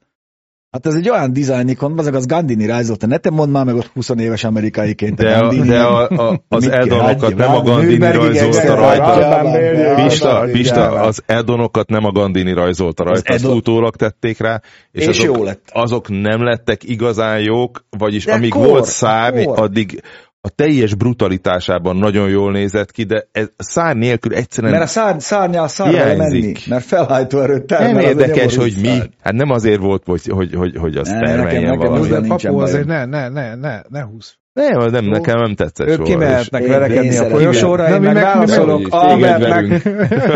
Hát ez egy olyan dizájn ikon, azok az Gandini rajzolta. Ne te mondd már meg ott 20 éves amerikaiként. De, a, Gandini. de a, a, az Edonokat nem a Gandini rajzolta rajta. Pista, Pista, az Edonokat nem a Gandini rajzolta rajta, azt Edon- utólag tették rá, és, És azok, jó lett. azok nem lettek igazán jók, vagyis De amíg kor, volt szárny, addig a teljes brutalitásában nagyon jól nézett ki, de ez szár nélkül egyszerűen Mert a szár, szárnyal szárnyal Hiányzik. menni, mert felhajtó erőt termel. nem az érdekes, hogy mi. szár. Hát nem azért volt, hogy, hogy, hogy, hogy azt Ne, termeljen nekem- nekem valami. az- nincsen papu, azért ne, ne, ne, ne, ne húzz. Nem, az nem, nekem nem tetszett Ők soha. kimehetnek verekedni Én a folyosóra, én mi meg válaszolok Albertnek,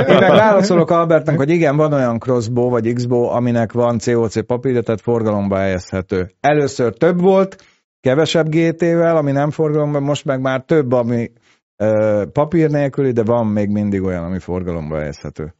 én meg válaszolok Albertnek, hogy igen, van olyan crossbow vagy xbow, aminek van COC papírja, tehát forgalomba helyezhető. Először több volt, kevesebb GT-vel, ami nem forgalomban, most meg már több, ami ö, papír nélküli, de van még mindig olyan, ami forgalomba helyezhető.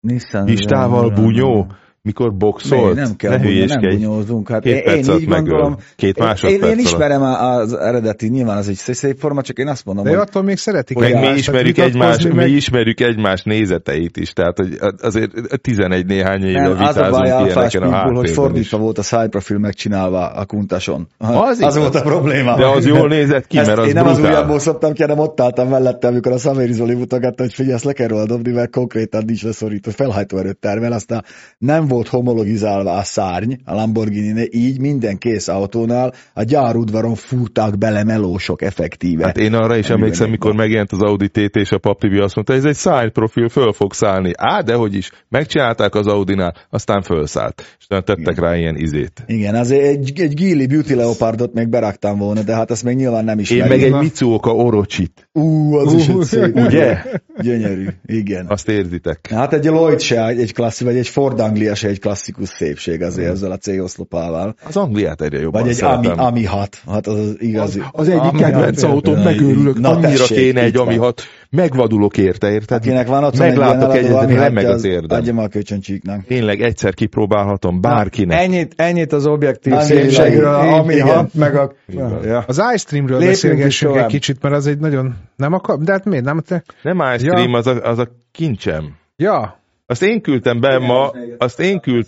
Nissan Listával bunyó, mikor boxolt, nem kell ne bunyó, nem hülyéskedj. bunyózunk. Hát Két én, én így megöl. gondolom. Két Én, másodperc én alatt. ismerem a- az eredeti, nyilván az egy szép forma, csak én azt mondom, De hogy attól még szeretik Meg mi egymást, ismerjük, egymás, vitatkozni, mi meg- ismerjük egymás nézeteit is, tehát hogy azért 11 néhány éve nem, az a vitázunk baj ilyeneken a Pitbull, hogy háttérben is. fordítva volt a side profil megcsinálva a kuntason. Az Az, volt a probléma. De az jól nézett ki, mert az én nem az brutál. újabbból szoptam ki, hanem ott álltam mellette, amikor a Szaméri Zoli mutogatta, hogy figyelj, ezt le kell róla dobni, mert konkrétan nincs leszorítva, felhajtó erőt termel, aztán nem volt homologizálva a szárny a lamborghini így minden kész autónál a gyárudvaron fúrták bele melósok effektíve. Hát én arra is emlékszem, mikor megjelent az Audi TT, és a Pap TV azt mondta, ez egy side profil, föl fog szállni. Á, dehogy is. Megcsinálták az Audinál, aztán fölszállt. És tettek rá ilyen izét. Igen, azért egy, egy Gili Beauty Leopardot még beraktam volna, de hát ezt még nyilván nem Én ismerjük. meg egy Mitsuoka Orocsit. Ú, az is egy szép. Ugye? Gyönyörű, igen. Azt érzitek. Hát egy Lloyd se egy klasszikus, vagy egy Ford Anglia se egy klasszikus szépség azért ezzel a C-oszlopával. Az Angliát egyre jobban Vagy egy Ami, szeretem. Ami 6, hát az az igazi. Az egyik Ami kedvenc hat. autóm, Na, megőrülök, na, annyira tessék, kéne egy ami hat, megvadulok érte, érted? Akinek van otthon Meglátok egy ami remeg hatja, az érdem. Adja meg a kölcsöncsíknak. Tényleg egyszer kipróbálhatom bárkinek. Ennyit, ennyit az objektív Annyi szépségről, ami hat, meg a... Ja. Az iStreamről is beszélgessünk egy kicsit, mert az egy nagyon... Nem akar... De hát miért nem te? Nem iStream, az a, az a kincsem. Ja, Azt én küldtem be ma, azt én küld...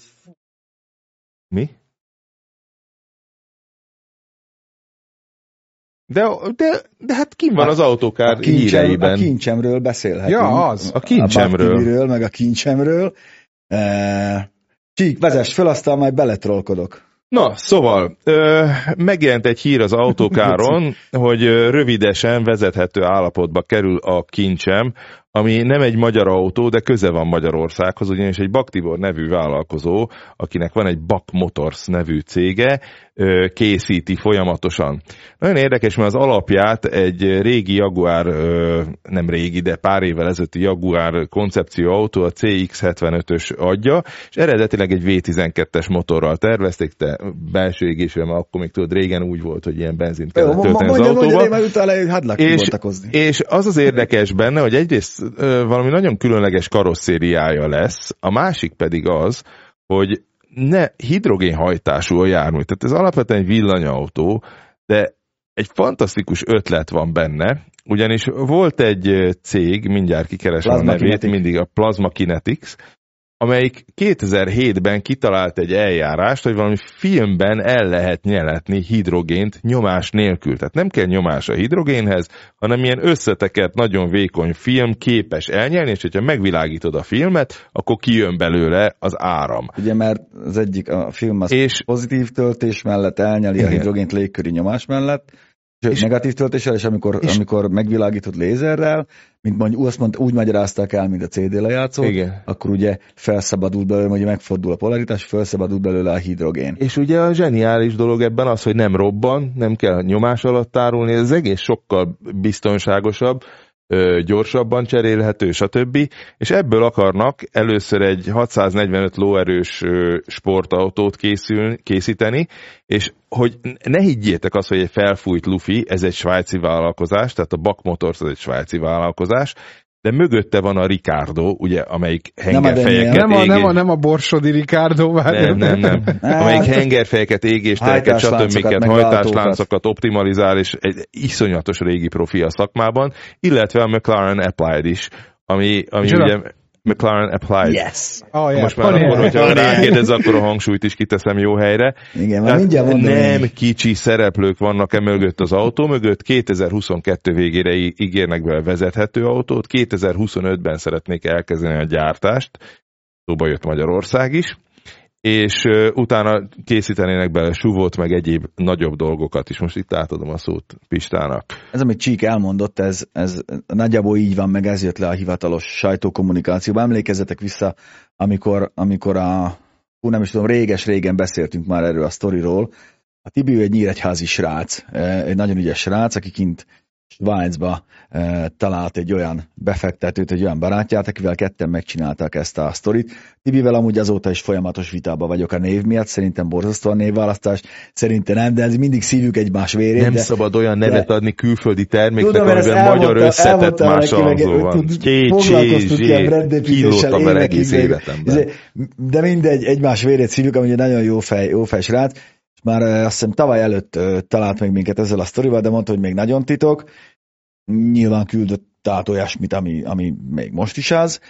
Mi? De, de, de hát kim van az autókár A, kincsem, a híreiben. kincsemről beszélhetünk. Ja, az. A kincsemről. A meg a kincsemről. E, Csík, vezess föl, aztán majd beletrolkodok. Na, szóval, ö, megjelent egy hír az autókáron, hogy rövidesen vezethető állapotba kerül a kincsem, ami nem egy magyar autó, de köze van Magyarországhoz, ugyanis egy Baktibor nevű vállalkozó, akinek van egy Bak Motors nevű cége, készíti folyamatosan. Nagyon érdekes, mert az alapját egy régi Jaguar, nem régi, de pár évvel ezelőtti Jaguar koncepció autó, a CX-75-ös adja, és eredetileg egy V12-es motorral tervezték, te belső égésűen, mert akkor még tudod, régen úgy volt, hogy ilyen benzint kellett tölteni az autóba. És, és az az érdekes benne, hogy egyrészt valami nagyon különleges karosszériája lesz, a másik pedig az, hogy ne hidrogénhajtású a jármű. Tehát ez alapvetően egy villanyautó, de egy fantasztikus ötlet van benne, ugyanis volt egy cég, mindjárt kikeresem a nevét, mindig a Plasma Kinetics, amelyik 2007-ben kitalált egy eljárást, hogy valami filmben el lehet nyeletni hidrogént nyomás nélkül. Tehát nem kell nyomás a hidrogénhez, hanem ilyen összetekert, nagyon vékony film képes elnyelni, és hogyha megvilágítod a filmet, akkor kijön belőle az áram. Ugye, mert az egyik, a film az És pozitív töltés mellett elnyeli a Igen. hidrogént légköri nyomás mellett, És- negatív töltéssel, és amikor, és- amikor megvilágított lézerrel, mint mondjuk azt mondta, úgy magyarázták el, mint a CD lejátszó, Igen. akkor ugye felszabadul belőle, ugye megfordul a polaritás, felszabadul belőle a hidrogén. És ugye a zseniális dolog ebben az, hogy nem robban, nem kell nyomás alatt tárolni, ez egész sokkal biztonságosabb, gyorsabban cserélhető, stb. És ebből akarnak először egy 645 lóerős sportautót készül, készíteni, és hogy ne higgyétek azt, hogy egy felfújt Luffy, ez egy svájci vállalkozás, tehát a Bak Motors az egy svájci vállalkozás, de mögötte van a Ricardo, ugye, amelyik hengerfejeket nem a, nem, égés- a, nem a Borsodi Ricardo, várj. nem, nem, nem. Hát- Amelyik hengerfejeket, égéstelket, Hajtásláncokat, stb. hajtásláncokat optimalizál, és egy iszonyatos régi profi a szakmában, illetve a McLaren Applied is, ami, ami Micsoda? ugye McLaren Applied. Yes! Oh, yeah. Most már akkor, hogyha rákérdez, akkor a hangsúlyt is kiteszem jó helyre. Igen, Tehát mindjárt mondom, nem hogy- kicsi szereplők vannak e mögött az autó mögött, 2022 végére ígérnek vele vezethető autót, 2025-ben szeretnék elkezdeni a gyártást, szóba jött Magyarország is, és utána készítenének bele suvot, meg egyéb nagyobb dolgokat is. Most itt átadom a szót Pistának. Ez, amit Csík elmondott, ez, ez nagyjából így van, meg ez jött le a hivatalos sajtókommunikációba. Emlékezzetek vissza, amikor, amikor a, hú, nem is tudom, réges-régen beszéltünk már erről a sztoriról. A Tibi egy nyíregyházi srác, egy nagyon ügyes srác, aki kint Svájcba e, talált egy olyan befektetőt, egy olyan barátját, akivel ketten megcsinálták ezt a sztorit. Tibivel amúgy azóta is folyamatos vitába vagyok a név miatt, szerintem borzasztó a névválasztás, szerintem nem, de ez mindig szívjuk egymás vérét. Nem de, szabad olyan nevet de, adni külföldi terméknek, Tudom, amiben magyar elmondta- összetett elmondtam más alzó van. foglalkoztunk ilyen zsé, Brad Pitt-éssel kilóttam el évekig, egész meg- életemben. Izé, De mindegy, egymás vérét szívjuk, ami egy nagyon jó fej, jó fej srác. Már azt hiszem tavaly előtt talált meg minket ezzel a sztorival, de mondta, hogy még nagyon titok. Nyilván küldött át olyasmit, ami, ami még most is az.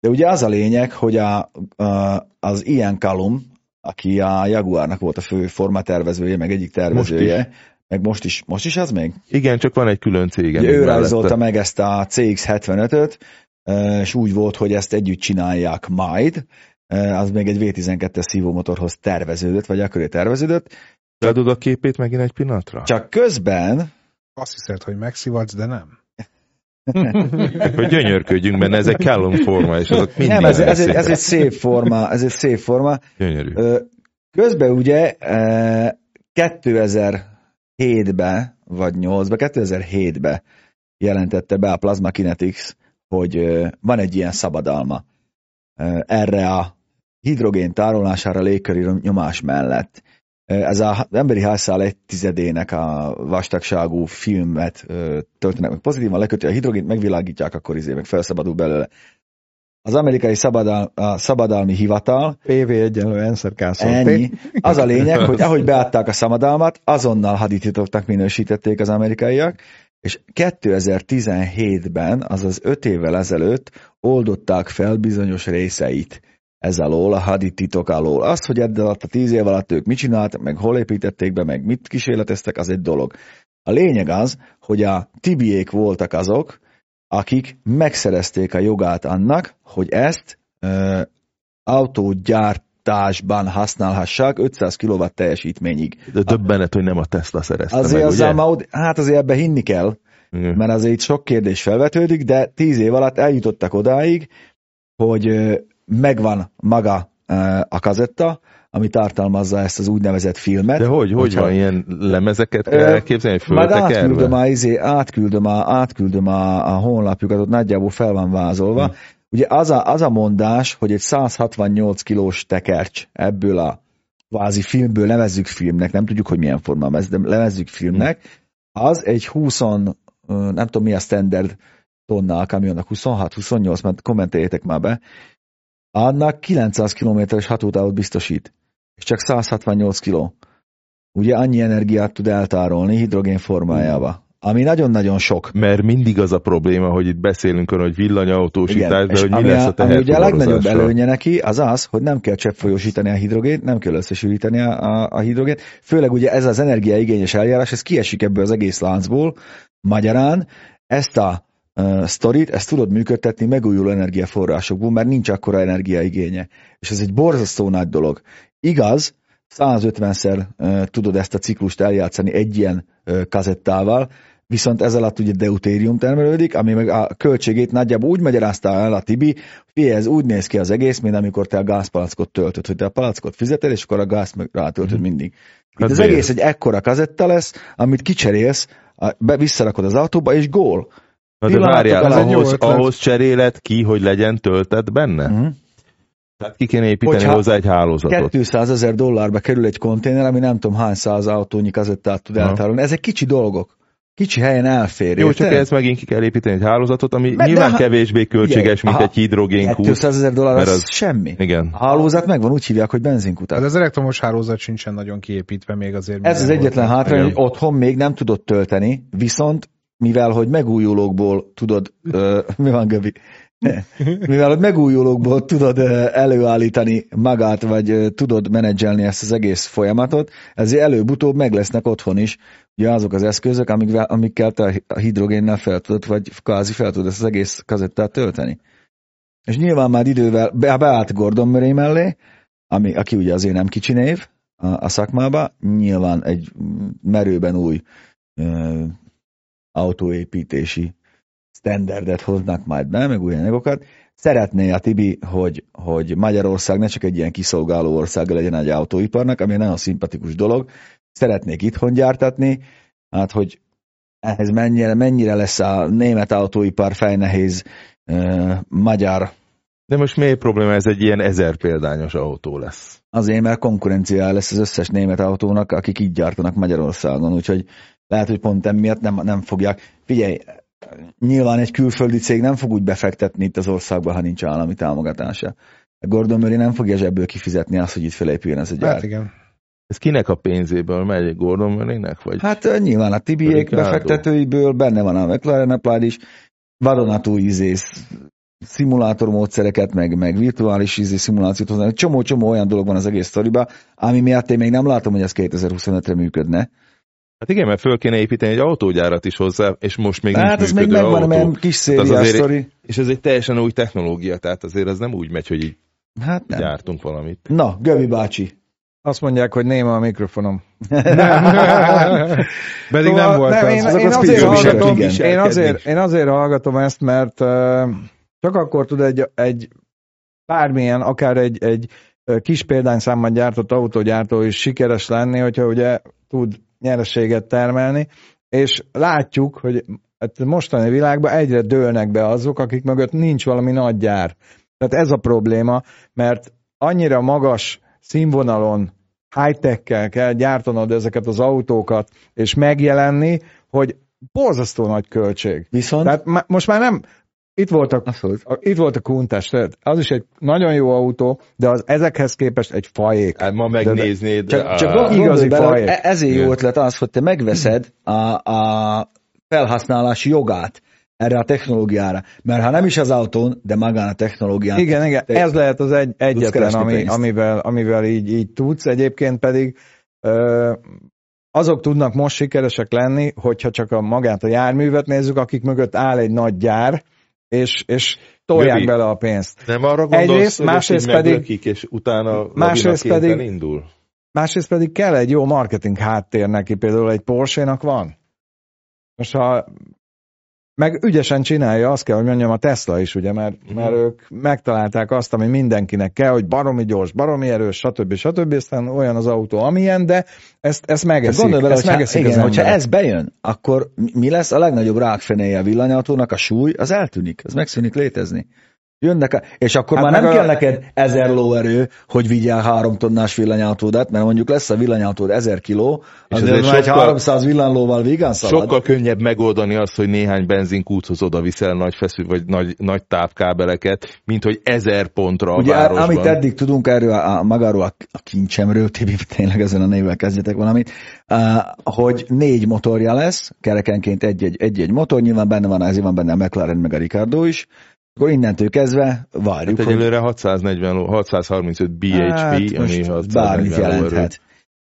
De ugye az a lényeg, hogy a, a, az Ian Callum, aki a Jaguarnak volt a fő formatervezője, meg egyik tervezője, meg most is, most is az még? Igen, csak van egy külön cége. Ugye ő rajzolta meg ezt a CX-75-öt, eh, és úgy volt, hogy ezt együtt csinálják majd. Az még egy V12-es szívómotorhoz terveződött, vagy akkor terveződött. Beadod a képét megint egy pillanatra? Csak közben, Azt hiszed, hogy megszivatsz, de nem. Hogy gyönyörködjünk benne, ez egy Callum forma, és azok mindig nem, ez, ez, egy, ez egy szép forma, ez egy szép forma. Gyönyörű. Közben ugye eh, 2007-be, vagy 8-ba, 2007-be jelentette be a Plasma Kinetics, hogy van egy ilyen szabadalma erre a hidrogén tárolására légköri nyomás mellett. Ez az emberi házszál egy tizedének a vastagságú filmet töltenek meg pozitívan, leköti a hidrogént, megvilágítják, akkor izé meg felszabadul belőle. Az amerikai szabadal, a szabadalmi hivatal PV egyenlő Enszer Ennyi. Az a lényeg, hogy ahogy beadták a szabadalmat, azonnal hadititoknak minősítették az amerikaiak, és 2017-ben, azaz 5 évvel ezelőtt oldották fel bizonyos részeit ez alól, a hadititok alól. Az, hogy eddig alatt a 10 év alatt ők mit csináltak, meg hol építették be, meg mit kísérleteztek, az egy dolog. A lényeg az, hogy a tibiék voltak azok, akik megszerezték a jogát annak, hogy ezt ö, autógyártásban használhassák 500 kW teljesítményig. De döbbenet, hogy nem a Tesla szerezte Azért meg, azzal ugye? ma, ott- hát azért ebbe hinni kell, Igen. mert azért itt sok kérdés felvetődik, de tíz év alatt eljutottak odáig, hogy megvan maga a kazetta, ami tartalmazza ezt az úgynevezett filmet. De hogy, hogy van, ilyen lemezeket kell elképzelni, Majd átküldöm a, izé, átküldöm a, átküldöm a, a honlapjukat, ott nagyjából fel van vázolva. Hm. Ugye az a, az a mondás, hogy egy 168 kilós tekercs ebből a kvázi filmből nevezzük filmnek, nem tudjuk, hogy milyen formában ez, de nevezzük filmnek, az egy 20, ö, nem tudom mi a standard tonna a kamionnak, 26-28, mert kommenteljétek már be, annak 900 kilométeres hatótávot biztosít, és csak 168 kiló. Ugye annyi energiát tud eltárolni hidrogén formájába, ami nagyon-nagyon sok. Mert mindig az a probléma, hogy itt beszélünk arra, hogy villanyautósítás, de és hogy mi lesz a a, ami ugye a legnagyobb előnye neki az az, hogy nem kell cseppfolyósítani a hidrogént, nem kell összesűríteni a, a, a hidrogént, főleg ugye ez az energiaigényes eljárás, ez kiesik ebből az egész láncból, magyarán ezt a sztorit, ezt tudod működtetni megújuló energiaforrásokból, mert nincs akkora energiaigénye. És ez egy borzasztó nagy dolog. Igaz, 150-szer uh, tudod ezt a ciklust eljátszani egy ilyen uh, kazettával, viszont ez alatt ugye deutérium termelődik, ami meg a költségét nagyjából úgy magyarázta el a Tibi, hogy ez úgy néz ki az egész, mint amikor te a gázpalackot töltöd, hogy te a palackot fizeted, és akkor a gázt meg rátöltöd mindig. Itt Hát az bér. egész egy ekkora kazetta lesz, amit kicserélsz, be, visszarakod az autóba, és gól. Na de várjál, ahhoz, ahhoz cserélet ki, hogy legyen töltet benne? Uh-huh. Tehát ki kéne építeni Hogyha hozzá egy hálózatot. 200 ezer dollárba kerül egy konténer, ami nem tudom hány száz autónyi kazettát tud eltárolni. Ezek kicsi dolgok. Kicsi helyen elfér. Jó, csak ez megint ki kell építeni egy hálózatot, ami de nyilván ha- kevésbé költséges, mint Aha. egy hidrogénkút. 200 ezer dollár, mert az, az- semmi. Igen. A hálózat megvan, úgy hívják, hogy benzinkutat. Hát az elektromos hálózat sincsen nagyon kiépítve még azért. Ez az egyetlen hátrány, Igen. hogy otthon még nem tudod tölteni, viszont mivel, hogy megújulókból tudod, ö, mi van Göbi? Mivel, hogy megújulókból tudod előállítani magát, vagy tudod menedzselni ezt az egész folyamatot, ezért előbb-utóbb meg lesznek otthon is ugye azok az eszközök, amikkel, amikkel te a hidrogénnel fel tudod, vagy kvázi fel tudod ezt az egész kazettát tölteni. És nyilván már idővel be, beállt Gordon Murray mellé, ami, aki ugye azért nem kicsi név a, a szakmába, nyilván egy merőben új autóépítési standardet hoznak majd be, meg új anyagokat. Szeretné a Tibi, hogy, hogy Magyarország ne csak egy ilyen kiszolgáló országa legyen egy autóiparnak, ami egy nagyon szimpatikus dolog. Szeretnék itthon gyártatni, hát hogy ehhez mennyire, mennyire lesz a német autóipar fejnehéz uh, magyar. De most miért probléma, ez egy ilyen ezer példányos autó lesz? Azért, mert konkurencia lesz az összes német autónak, akik így gyártanak Magyarországon, úgyhogy lehet, hogy pont emiatt nem, nem fogják. Figyelj, nyilván egy külföldi cég nem fog úgy befektetni itt az országba, ha nincs állami támogatása. Gordon Murray nem fogja zsebből kifizetni azt, hogy itt felépüljön ez a gyár. Hát igen. Ez kinek a pénzéből megy? Gordon Murraynek? Vagy? Hát nyilván a Tibiék befektetőiből, benne van a McLaren Applied is, vadonatúj izész szimulátormódszereket, meg, meg virtuális izé szimulációt hoznak. Csomó-csomó olyan dolog van az egész sztoriba, ami miatt én még nem látom, hogy ez 2025-re működne. Hát igen, mert föl kéne építeni egy autógyárat is hozzá, és most még Hát nincs ez még megvan, autó. mert kis szériás azért- sztori. És ez egy teljesen új technológia, tehát azért az nem úgy megy, hogy így Hát nem. gyártunk valamit. Na, Gövi bácsi. Azt mondják, hogy néma a mikrofonom. Pedig Szóval nem volt nem, az. én, azok én, az azért hallgatom, én, azért, én azért hallgatom ezt, mert uh, csak akkor tud egy, egy bármilyen, akár egy, egy kis példányszámban gyártott autógyártó is sikeres lenni, hogyha ugye tud nyereséget termelni, és látjuk, hogy hát mostani világban egyre dőlnek be azok, akik mögött nincs valami nagy gyár. Tehát ez a probléma, mert annyira magas színvonalon high-tech-kel kell gyártanod ezeket az autókat, és megjelenni, hogy borzasztó nagy költség. Viszont, Tehát most már nem, itt volt a, a- itt volt a tehát az is egy nagyon jó autó, de az ezekhez képest egy fajék. Hát ma megnéznéd. Csak, á, csak gond- Igazi bele, hogy faj. e- ezért jó ötlet az, hogy te megveszed a, a felhasználási jogát erre a technológiára. Mert ha nem is az autón, de magán a technológián. Igen, igen, ez lehet az egy, egyetlen, ami, pénzt. amivel, amivel így, így tudsz. Egyébként pedig ö, azok tudnak most sikeresek lenni, hogyha csak a magát a járművet nézzük, akik mögött áll egy nagy gyár, és, és tolják Göbi, bele a pénzt. Nem arra gondolsz, Egyrészt, hogy másrészt pedig- meglökik, és utána másrészt pedig- indul? Másrészt pedig kell egy jó marketing háttér neki, például egy Porsche-nak van. Most ha meg ügyesen csinálja, azt kell, hogy mondjam, a Tesla is, ugye, mert, Mhm. mert ők megtalálták azt, ami mindenkinek kell, hogy baromi gyors, baromi erős, stb. stb. Aztán olyan az autó, amilyen, de ezt, ezt megeszik. gondolj bele, ezt hogyha, megeszik igen, az hogyha ez bejön, akkor mi- mi lesz a legnagyobb rákfenéje a villanyautónak? A súly, az eltűnik, az megszűnik létezni. Jönnek és akkor Hát már nem a- kell neked ezer lóerő, hogy vigyál három tonnás villanyautódat, mert mondjuk lesz a villanyautód ezer kiló, azért már egy sokkal- 300 villanlóval vígan szalad. Sokkal könnyebb megoldani azt, hogy néhány benzinkúthoz oda viszel nagy feszű, vagy nagy, nagy távkábeleket, mint hogy ezer pontra a Ugye, városban. amit eddig tudunk erről a, magáról a, a kincsemről, Tibi, tényleg ezen a névvel kezdjetek valamit, uh, hogy négy motorja lesz, kerekenként egy-egy, egy-egy motor, nyilván benne van, ezért van benne a McLaren meg a Ricardo is, akkor innentől kezdve várjuk, Hát egyelőre 640, ló- 635 BHP, hát ami most 640 bármit jelenthet.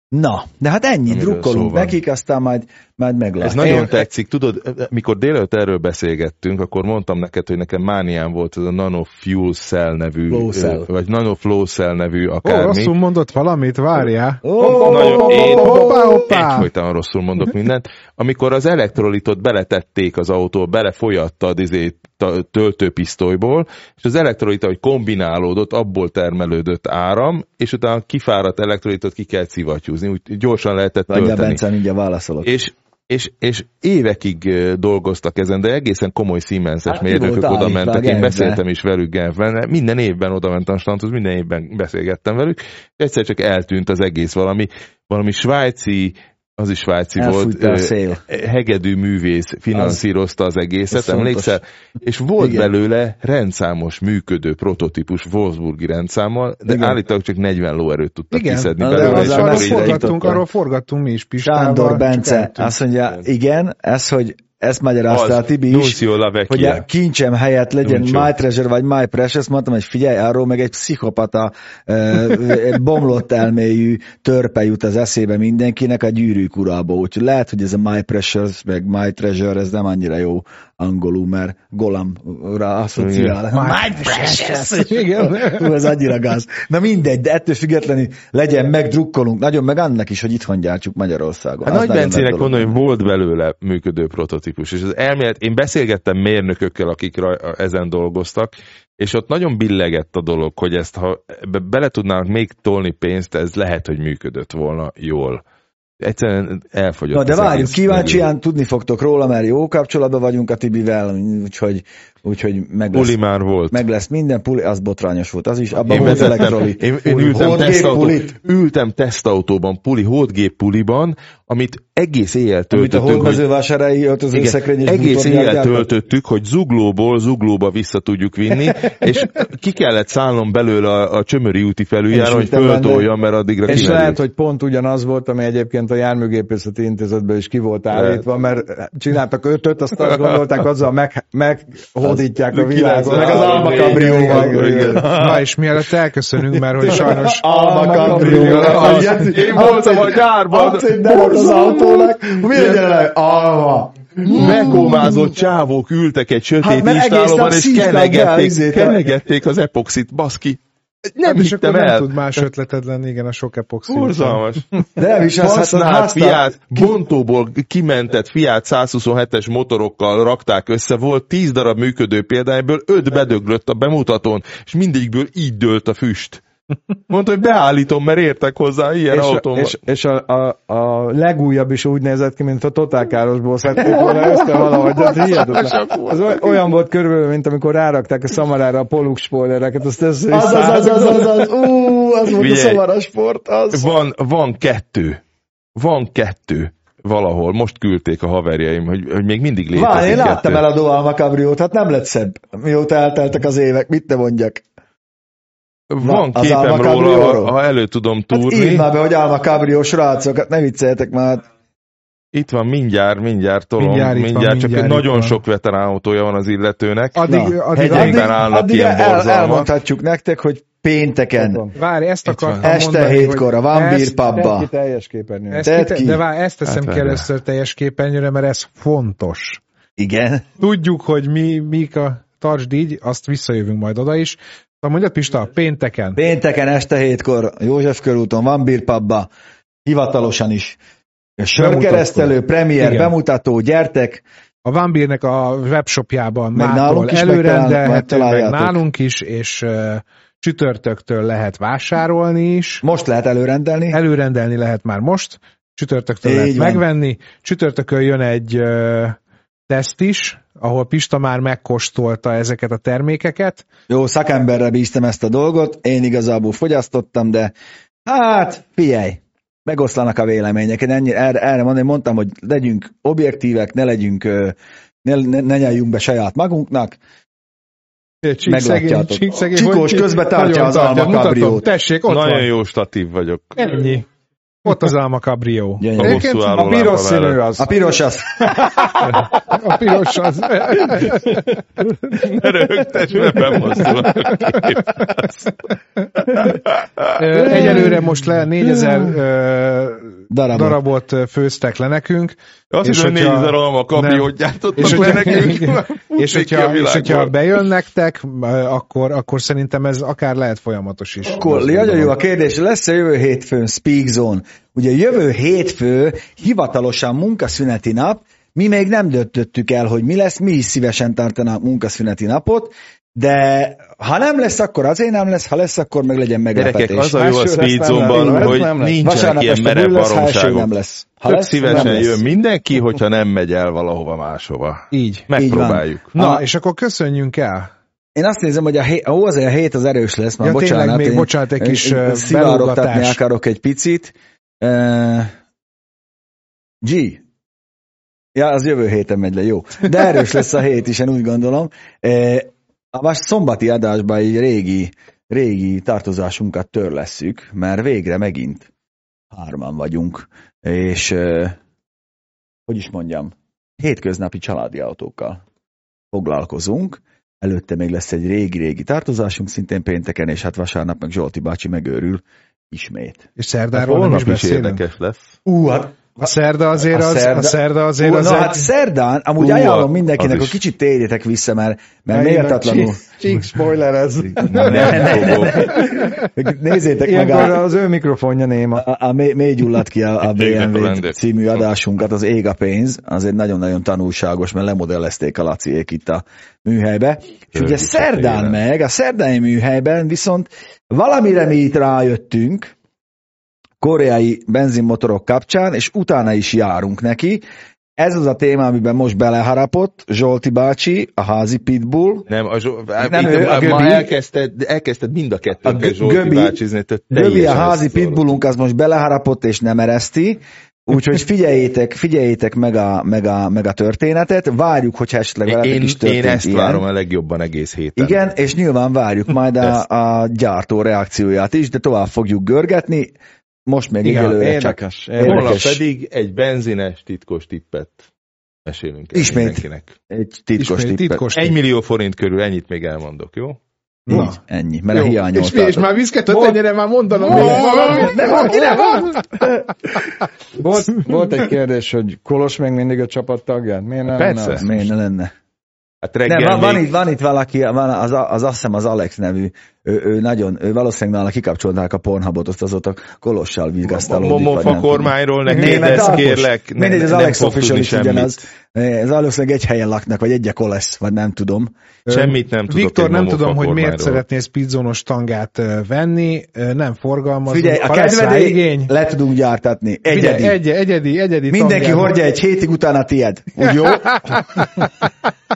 Na, de hát ennyi, Amiről drukkolunk nekik, aztán majd, majd Ez meglátjuk. nagyon Én- tetszik. Tudod, mikor délelőtt erről beszélgettünk, akkor mondtam neked, hogy nekem mániám volt ez a Nano Fuel Cell nevű, Flow Cell. vagy Nano Flow Cell nevű Ó, akármi. rosszul mondott valamit, várjál. Ó, Nagyon, én Hoppá, hoppá. rosszul mondok mindent. Amikor az elektrolitot beletették az autó, belefolyattad izé, töltőpisztolyból, és az elektrolit, hogy kombinálódott, abból termelődött áram, és utána a kifáradt elektrolitot ki kell szivattyúzni, úgy gyorsan lehetett Vagy tölteni. Bence, mindjárt válaszolok. És, és, és évekig dolgoztak ezen, de egészen komoly Siemenses Hát, mérnökök oda mentek. Én beszéltem is velük Genfben, minden évben oda mentem a standhoz, minden évben beszélgettem velük, és egyszer csak eltűnt az egész valami, valami svájci, az is svájci Elfújta volt, a szél. hegedű művész finanszírozta az egészet, az fontos. emlékszel? És volt Igen. belőle rendszámos működő prototípus Wolfsburgi rendszámmal, de Igen. állítólag csak 40 lóerőt tudtak Igen, kiszedni de de belőle, az és arról, már akkor ide forgattunk, arról forgattunk mi is Pistával. Sándor Bence azt mondja, igen, ez, hogy ezt magyarázta a Tibi is, hogy a kincsem helyett legyen Nuncio. My Treasure vagy My Precious, mondtam, hogy figyelj, arról meg egy pszichopata, bomlott elméjű törpe jut az eszébe mindenkinek a gyűrűk urába, úgyhogy lehet, hogy ez a My Precious, meg My Treasure, ez nem annyira jó angolul, mert Golamra asszociál. My My Precious! Igen. Hú, ez annyira gáz. Na mindegy, de ettől függetlenül legyen, megdrukkolunk, nagyon meg annak is, hogy itthon gyártsuk Magyarországon. Hát Nagy Bencének mondom, hogy volt belőle működő prototípus, és az elmélet, én beszélgettem mérnökökkel, akik raj, ezen dolgoztak, és ott nagyon billegett a dolog, hogy ezt, ha bele tudnának még tolni pénzt, ez lehet, hogy működött volna jól. Egyszerűen elfogyott. Na de várjuk, kíváncsian tudni fogtok róla, mert jó kapcsolatban vagyunk a Tibivel, úgyhogy, úgyhogy meg lesz, Puli már volt. meg lesz minden puli, az botrányos volt, az is, abban Én volt vezettem, elektroli. én, én ültem, tesztautó, ültem tesztautóban, puli, hódgép puliban, amit egész éjjel amit a töltöttünk, holdmezővásárai öltözőszekrény és egész éjjel töltöttük, hogy zuglóból zuglóba vissza tudjuk vinni, és ki kellett szállnom belőle a, a Csömöri úti felüljára, hogy föltoljam, mert addigra És kimerült. lehet, hogy pont ugyanaz volt, ami egyébként a járműgépészeti intézetben is ki volt állítva, mert csináltak ötöt, azt azt gondolták, azzal meg, meghódítják a világot. Meg az Alma Cabrióval. Na és mielőtt elköszönünk, mert hogy sajnos Alma Cabrióval. Én voltam a gyárban. Acél az autónak, mi legyen le? Alma. Megkómázott csávók ültek egy sötét Hát, istálóban, és kenegették, kenegették az epoxit, baszki. Nem és hittem akkor nem el. tud más ötleted lenni, igen, a sok epoxid. Borzalmas. De nem is az, hát Használt háztár- Fiat, bontóból kimentett Fiat 127-es motorokkal rakták össze, volt 10 darab működő példányből, 5 bedöglött a bemutatón, és mindegyikből így dőlt a füst. Mondta, hogy beállítom, mert értek hozzá ilyen És, autón. és, és a, a, a, legújabb is úgy nézett ki, mint a Total Károsból szedték volna össze valahogy, de ez hihetetlen. Ez olyan volt körülbelül, mint amikor rárakták a szamarára a Polux spoilereket, azt is Az, az, az, az, az, az, ú, az volt a szamaras sport, az. Van, van kettő. Van kettő valahol. Most küldték a haverjaim, hogy, hogy még mindig létezik Várj, én láttam el a Alma Cabriót, hát nem lett szebb, mióta elteltek az évek, mit ne mondjak. Van az képem róla, ha, ha elő tudom Hát túrni. írd már be, hogy Alma Cabrió srácok, hát ne vicceljetek már. Itt van, mindjárt, mindjárt tolom, Mindjárt mindjárt, mindjárt csak mindjárt nagyon van. sok veterán autója van az illetőnek. Addig, Na, addig, addig, állnak addig ilyen el, elmondhatjuk nektek, hogy pénteken, várj, ezt akartam este mondani, hétkor a Van Beer pubba. teljes ki. de várj, ezt teszem Hát ki először teljes képernyőre, mert ez fontos. Igen. Tudjuk, hogy mi, mik a tartsd így, azt visszajövünk majd oda is. Mondjad Pista, pénteken. Pénteken este hétkor József körúton Van Beer pubba, hivatalosan is. Sörkeresztelő, premier, Igen. bemutató, gyertek, A Van Beernek a webshopjában Meg nálunk is előrendelhető, meg nálunk is, és uh, csütörtöktől lehet vásárolni is. most lehet előrendelni. Előrendelni lehet már most, csütörtöktől Így lehet van. megvenni. Csütörtökön jön egy uh, teszt is, ahol Pista már megkóstolta ezeket a termékeket. Jó, szakemberre bíztam ezt a dolgot, én igazából fogyasztottam, de hát figyelj, megoszlanak a vélemények. Én ennyi, erre, erre mondani, mondtam, hogy legyünk objektívek, ne legyünk, ne, ne, ne nyeljünk be saját magunknak. Meglátjátok. csíkszegény, Csikós közbe tartja Nagyon az Alma mutatom. Tessék, ott Nagyon van. jó statív vagyok. Ennyi. Ott az Alma Cabrio. Gyönyörű. A Egyébként A piros színű az. A piros az. A piros az. Ne rögtess, mert bemozdul Egyelőre most le 4000 ö, Darabot. darabot főztek le nekünk. Azt És hiszem, hogy hogyha- 4000 alma kabriót És gyártottak le hogyha, nekünk. és, hogyha, és hogyha bejön nektek, ö, akkor, akkor szerintem ez akár lehet folyamatos is. Akkor nagyon jó a kérdés, lesz-e jövő hétfőn Speak Zone? Ugye jövő hétfő hivatalosan munkaszüneti nap, mi még nem döntöttük el, hogy mi lesz, mi is szívesen tartanánk munkaszüneti napot, de ha nem lesz, akkor azért nem lesz, ha lesz, akkor meg legyen meglepetés. Gyerekek, az a jó a. Speedzone-ban, Ez hogy lesz. nincsenek Vasárnap ilyen merev baromságok. nem lesz. Ha Tök lesz, szívesen nem lesz. jön mindenki, hogyha nem megy el valahova máshova. Így. Megpróbáljuk. Na, Ha- és akkor köszönjünk el. Én azt nézem, hogy a hét, ó, azért a hét az erős lesz, már Ja, tényleg, bocsánat. még én- bocsánat, egy kis, szivárogtatni akarok egy picit. Uh, G. Ja, az jövő héten megy le, jó. De erős lesz a hét is, én úgy gondolom. Uh, a más szombati adásban egy régi, régi tartozásunkat törlesszük, mert végre megint hárman vagyunk. És hogy is mondjam, hétköznapi családi autókkal foglalkozunk. Előtte még lesz egy régi-régi tartozásunk, szintén pénteken, és hát vasárnap meg Zsolti bácsi megőrül ismét. És Hát szerdáról nem is is beszélünk. érdekes lesz. Ú, hát A szerda azért A az, szerda- a szerda azért Ú, az na, hát szerdán, amúgy Ú, ajánlom mindenkinek, hogy kicsit térjetek vissza, mert, mert méltatlanul. Csík spoiler ez. Nem, nem fogok. Nézzétek meg Ilyenkor a, az ő mikrofonja néma. a, a mély, mély gyulladt ki a, a BMW című adásunkat, az Ég a pénz, az egy nagyon-nagyon tanulságos, mert lemodellezték a Laciék itt a műhelybe. És ugye szerdán meg, a szerdai műhelyben viszont valamire mi itt rájöttünk, koreai benzinmotorok kapcsán, és utána is járunk neki. Ez az a téma, amiben most beleharapott Zsolti bácsi, a házi pitbull, Nem, a Zsó... Nem, ő, a ma, ma Göbi. elkezdted, elkezdted mind a A kettőnkkel Gö- Zsolti Göbi- bácsizni, Göbi a házi pitbullunk az most beleharapott és nem ereszti, úgyhogy figyeljétek, figyeljétek meg a, meg, a, meg a történetet, várjuk, hogy esetleg veletek Én, is én történt ezt ilyen. várom a legjobban egész héten. Igen, és nyilván várjuk majd a, a gyártó reakcióját is, de tovább fogjuk görgetni. Most még Igen, egyelőre csak érdekes. Érdekes. Holnap pedig egy benzines titkos tippet mesélünk el Ismét. mindenkinek. egy titkos Ismét tippet. titkos Egy millió forint körül, ennyit még elmondok, jó? Így, ennyi, mert a Jó. És, hiányoltad. és már viszkettőt ennyire már mondanom. De valaki nem van! Volt, volt egy kérdés, hogy Kolos még mindig a csapat tagját? Miért nem? Persze. nem? Miért ne lenne? Hát reggel Nem, van, van, még... itt, van itt valaki, van az, az azt hiszem az Alex nevű, ő, ő nagyon, ő valószínűleg nála kikapcsolták a Pornhubot, azt azóta Kolossal vigasztalódik. vagy nem Momofa tudom. kormányról ne kérdezz, kérlek. Ne, Mindegy, az Alex Official is ugyanaz. Ez valószínűleg egy helyen laknak, vagy egy lesz, vagy nem tudom. Semmit nem tudok Viktor, nem Momofa tudom, hogy miért szeretnél speedzónos tangát venni, nem forgalmazunk. Figyelj, a kedvedély igény, le tudunk gyártatni. Figyelj, Egyedi. egy, egyedi, egyedi Mindenki hordja egy hétig utána tied. Úgy jó?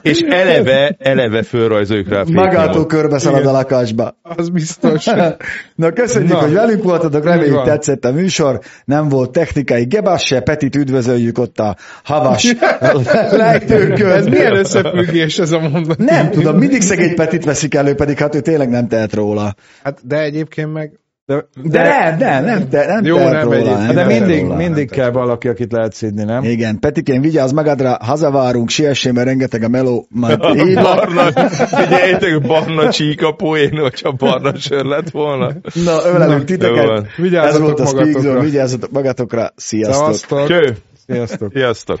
És eleve, eleve fölrajzoljuk rá a Magától körbe szalad a lakásba. Az biztos. Na köszönjük, Na. hogy velünk voltatok, reméljük tetszett a műsor, nem volt technikai gebás se, Petit üdvözöljük ott a havas lejtőkön. Ez milyen összefüggés ez a mondat? Nem tudom, mindig szegény Petit veszik elő, pedig hát ő tényleg nem tehet róla. Hát, de egyébként meg De, De, nem, nem, nem, te, nem Jó, nem róla. nem de mindig, róla. mindig kell valaki, akit lehet szídni, nem? Igen, Petikén, vigyázz magadra, hazavárunk, siessél, mert rengeteg a meló, hívlak. Barna, figyeljétek, barna csíka poén, hogyha barna sör lett volna. Na, ölelünk titeket. Ez volt a Speak Zone, vigyázzatok magatokra. Sziasztok. Szevasztok. Sziasztok! sziasztok!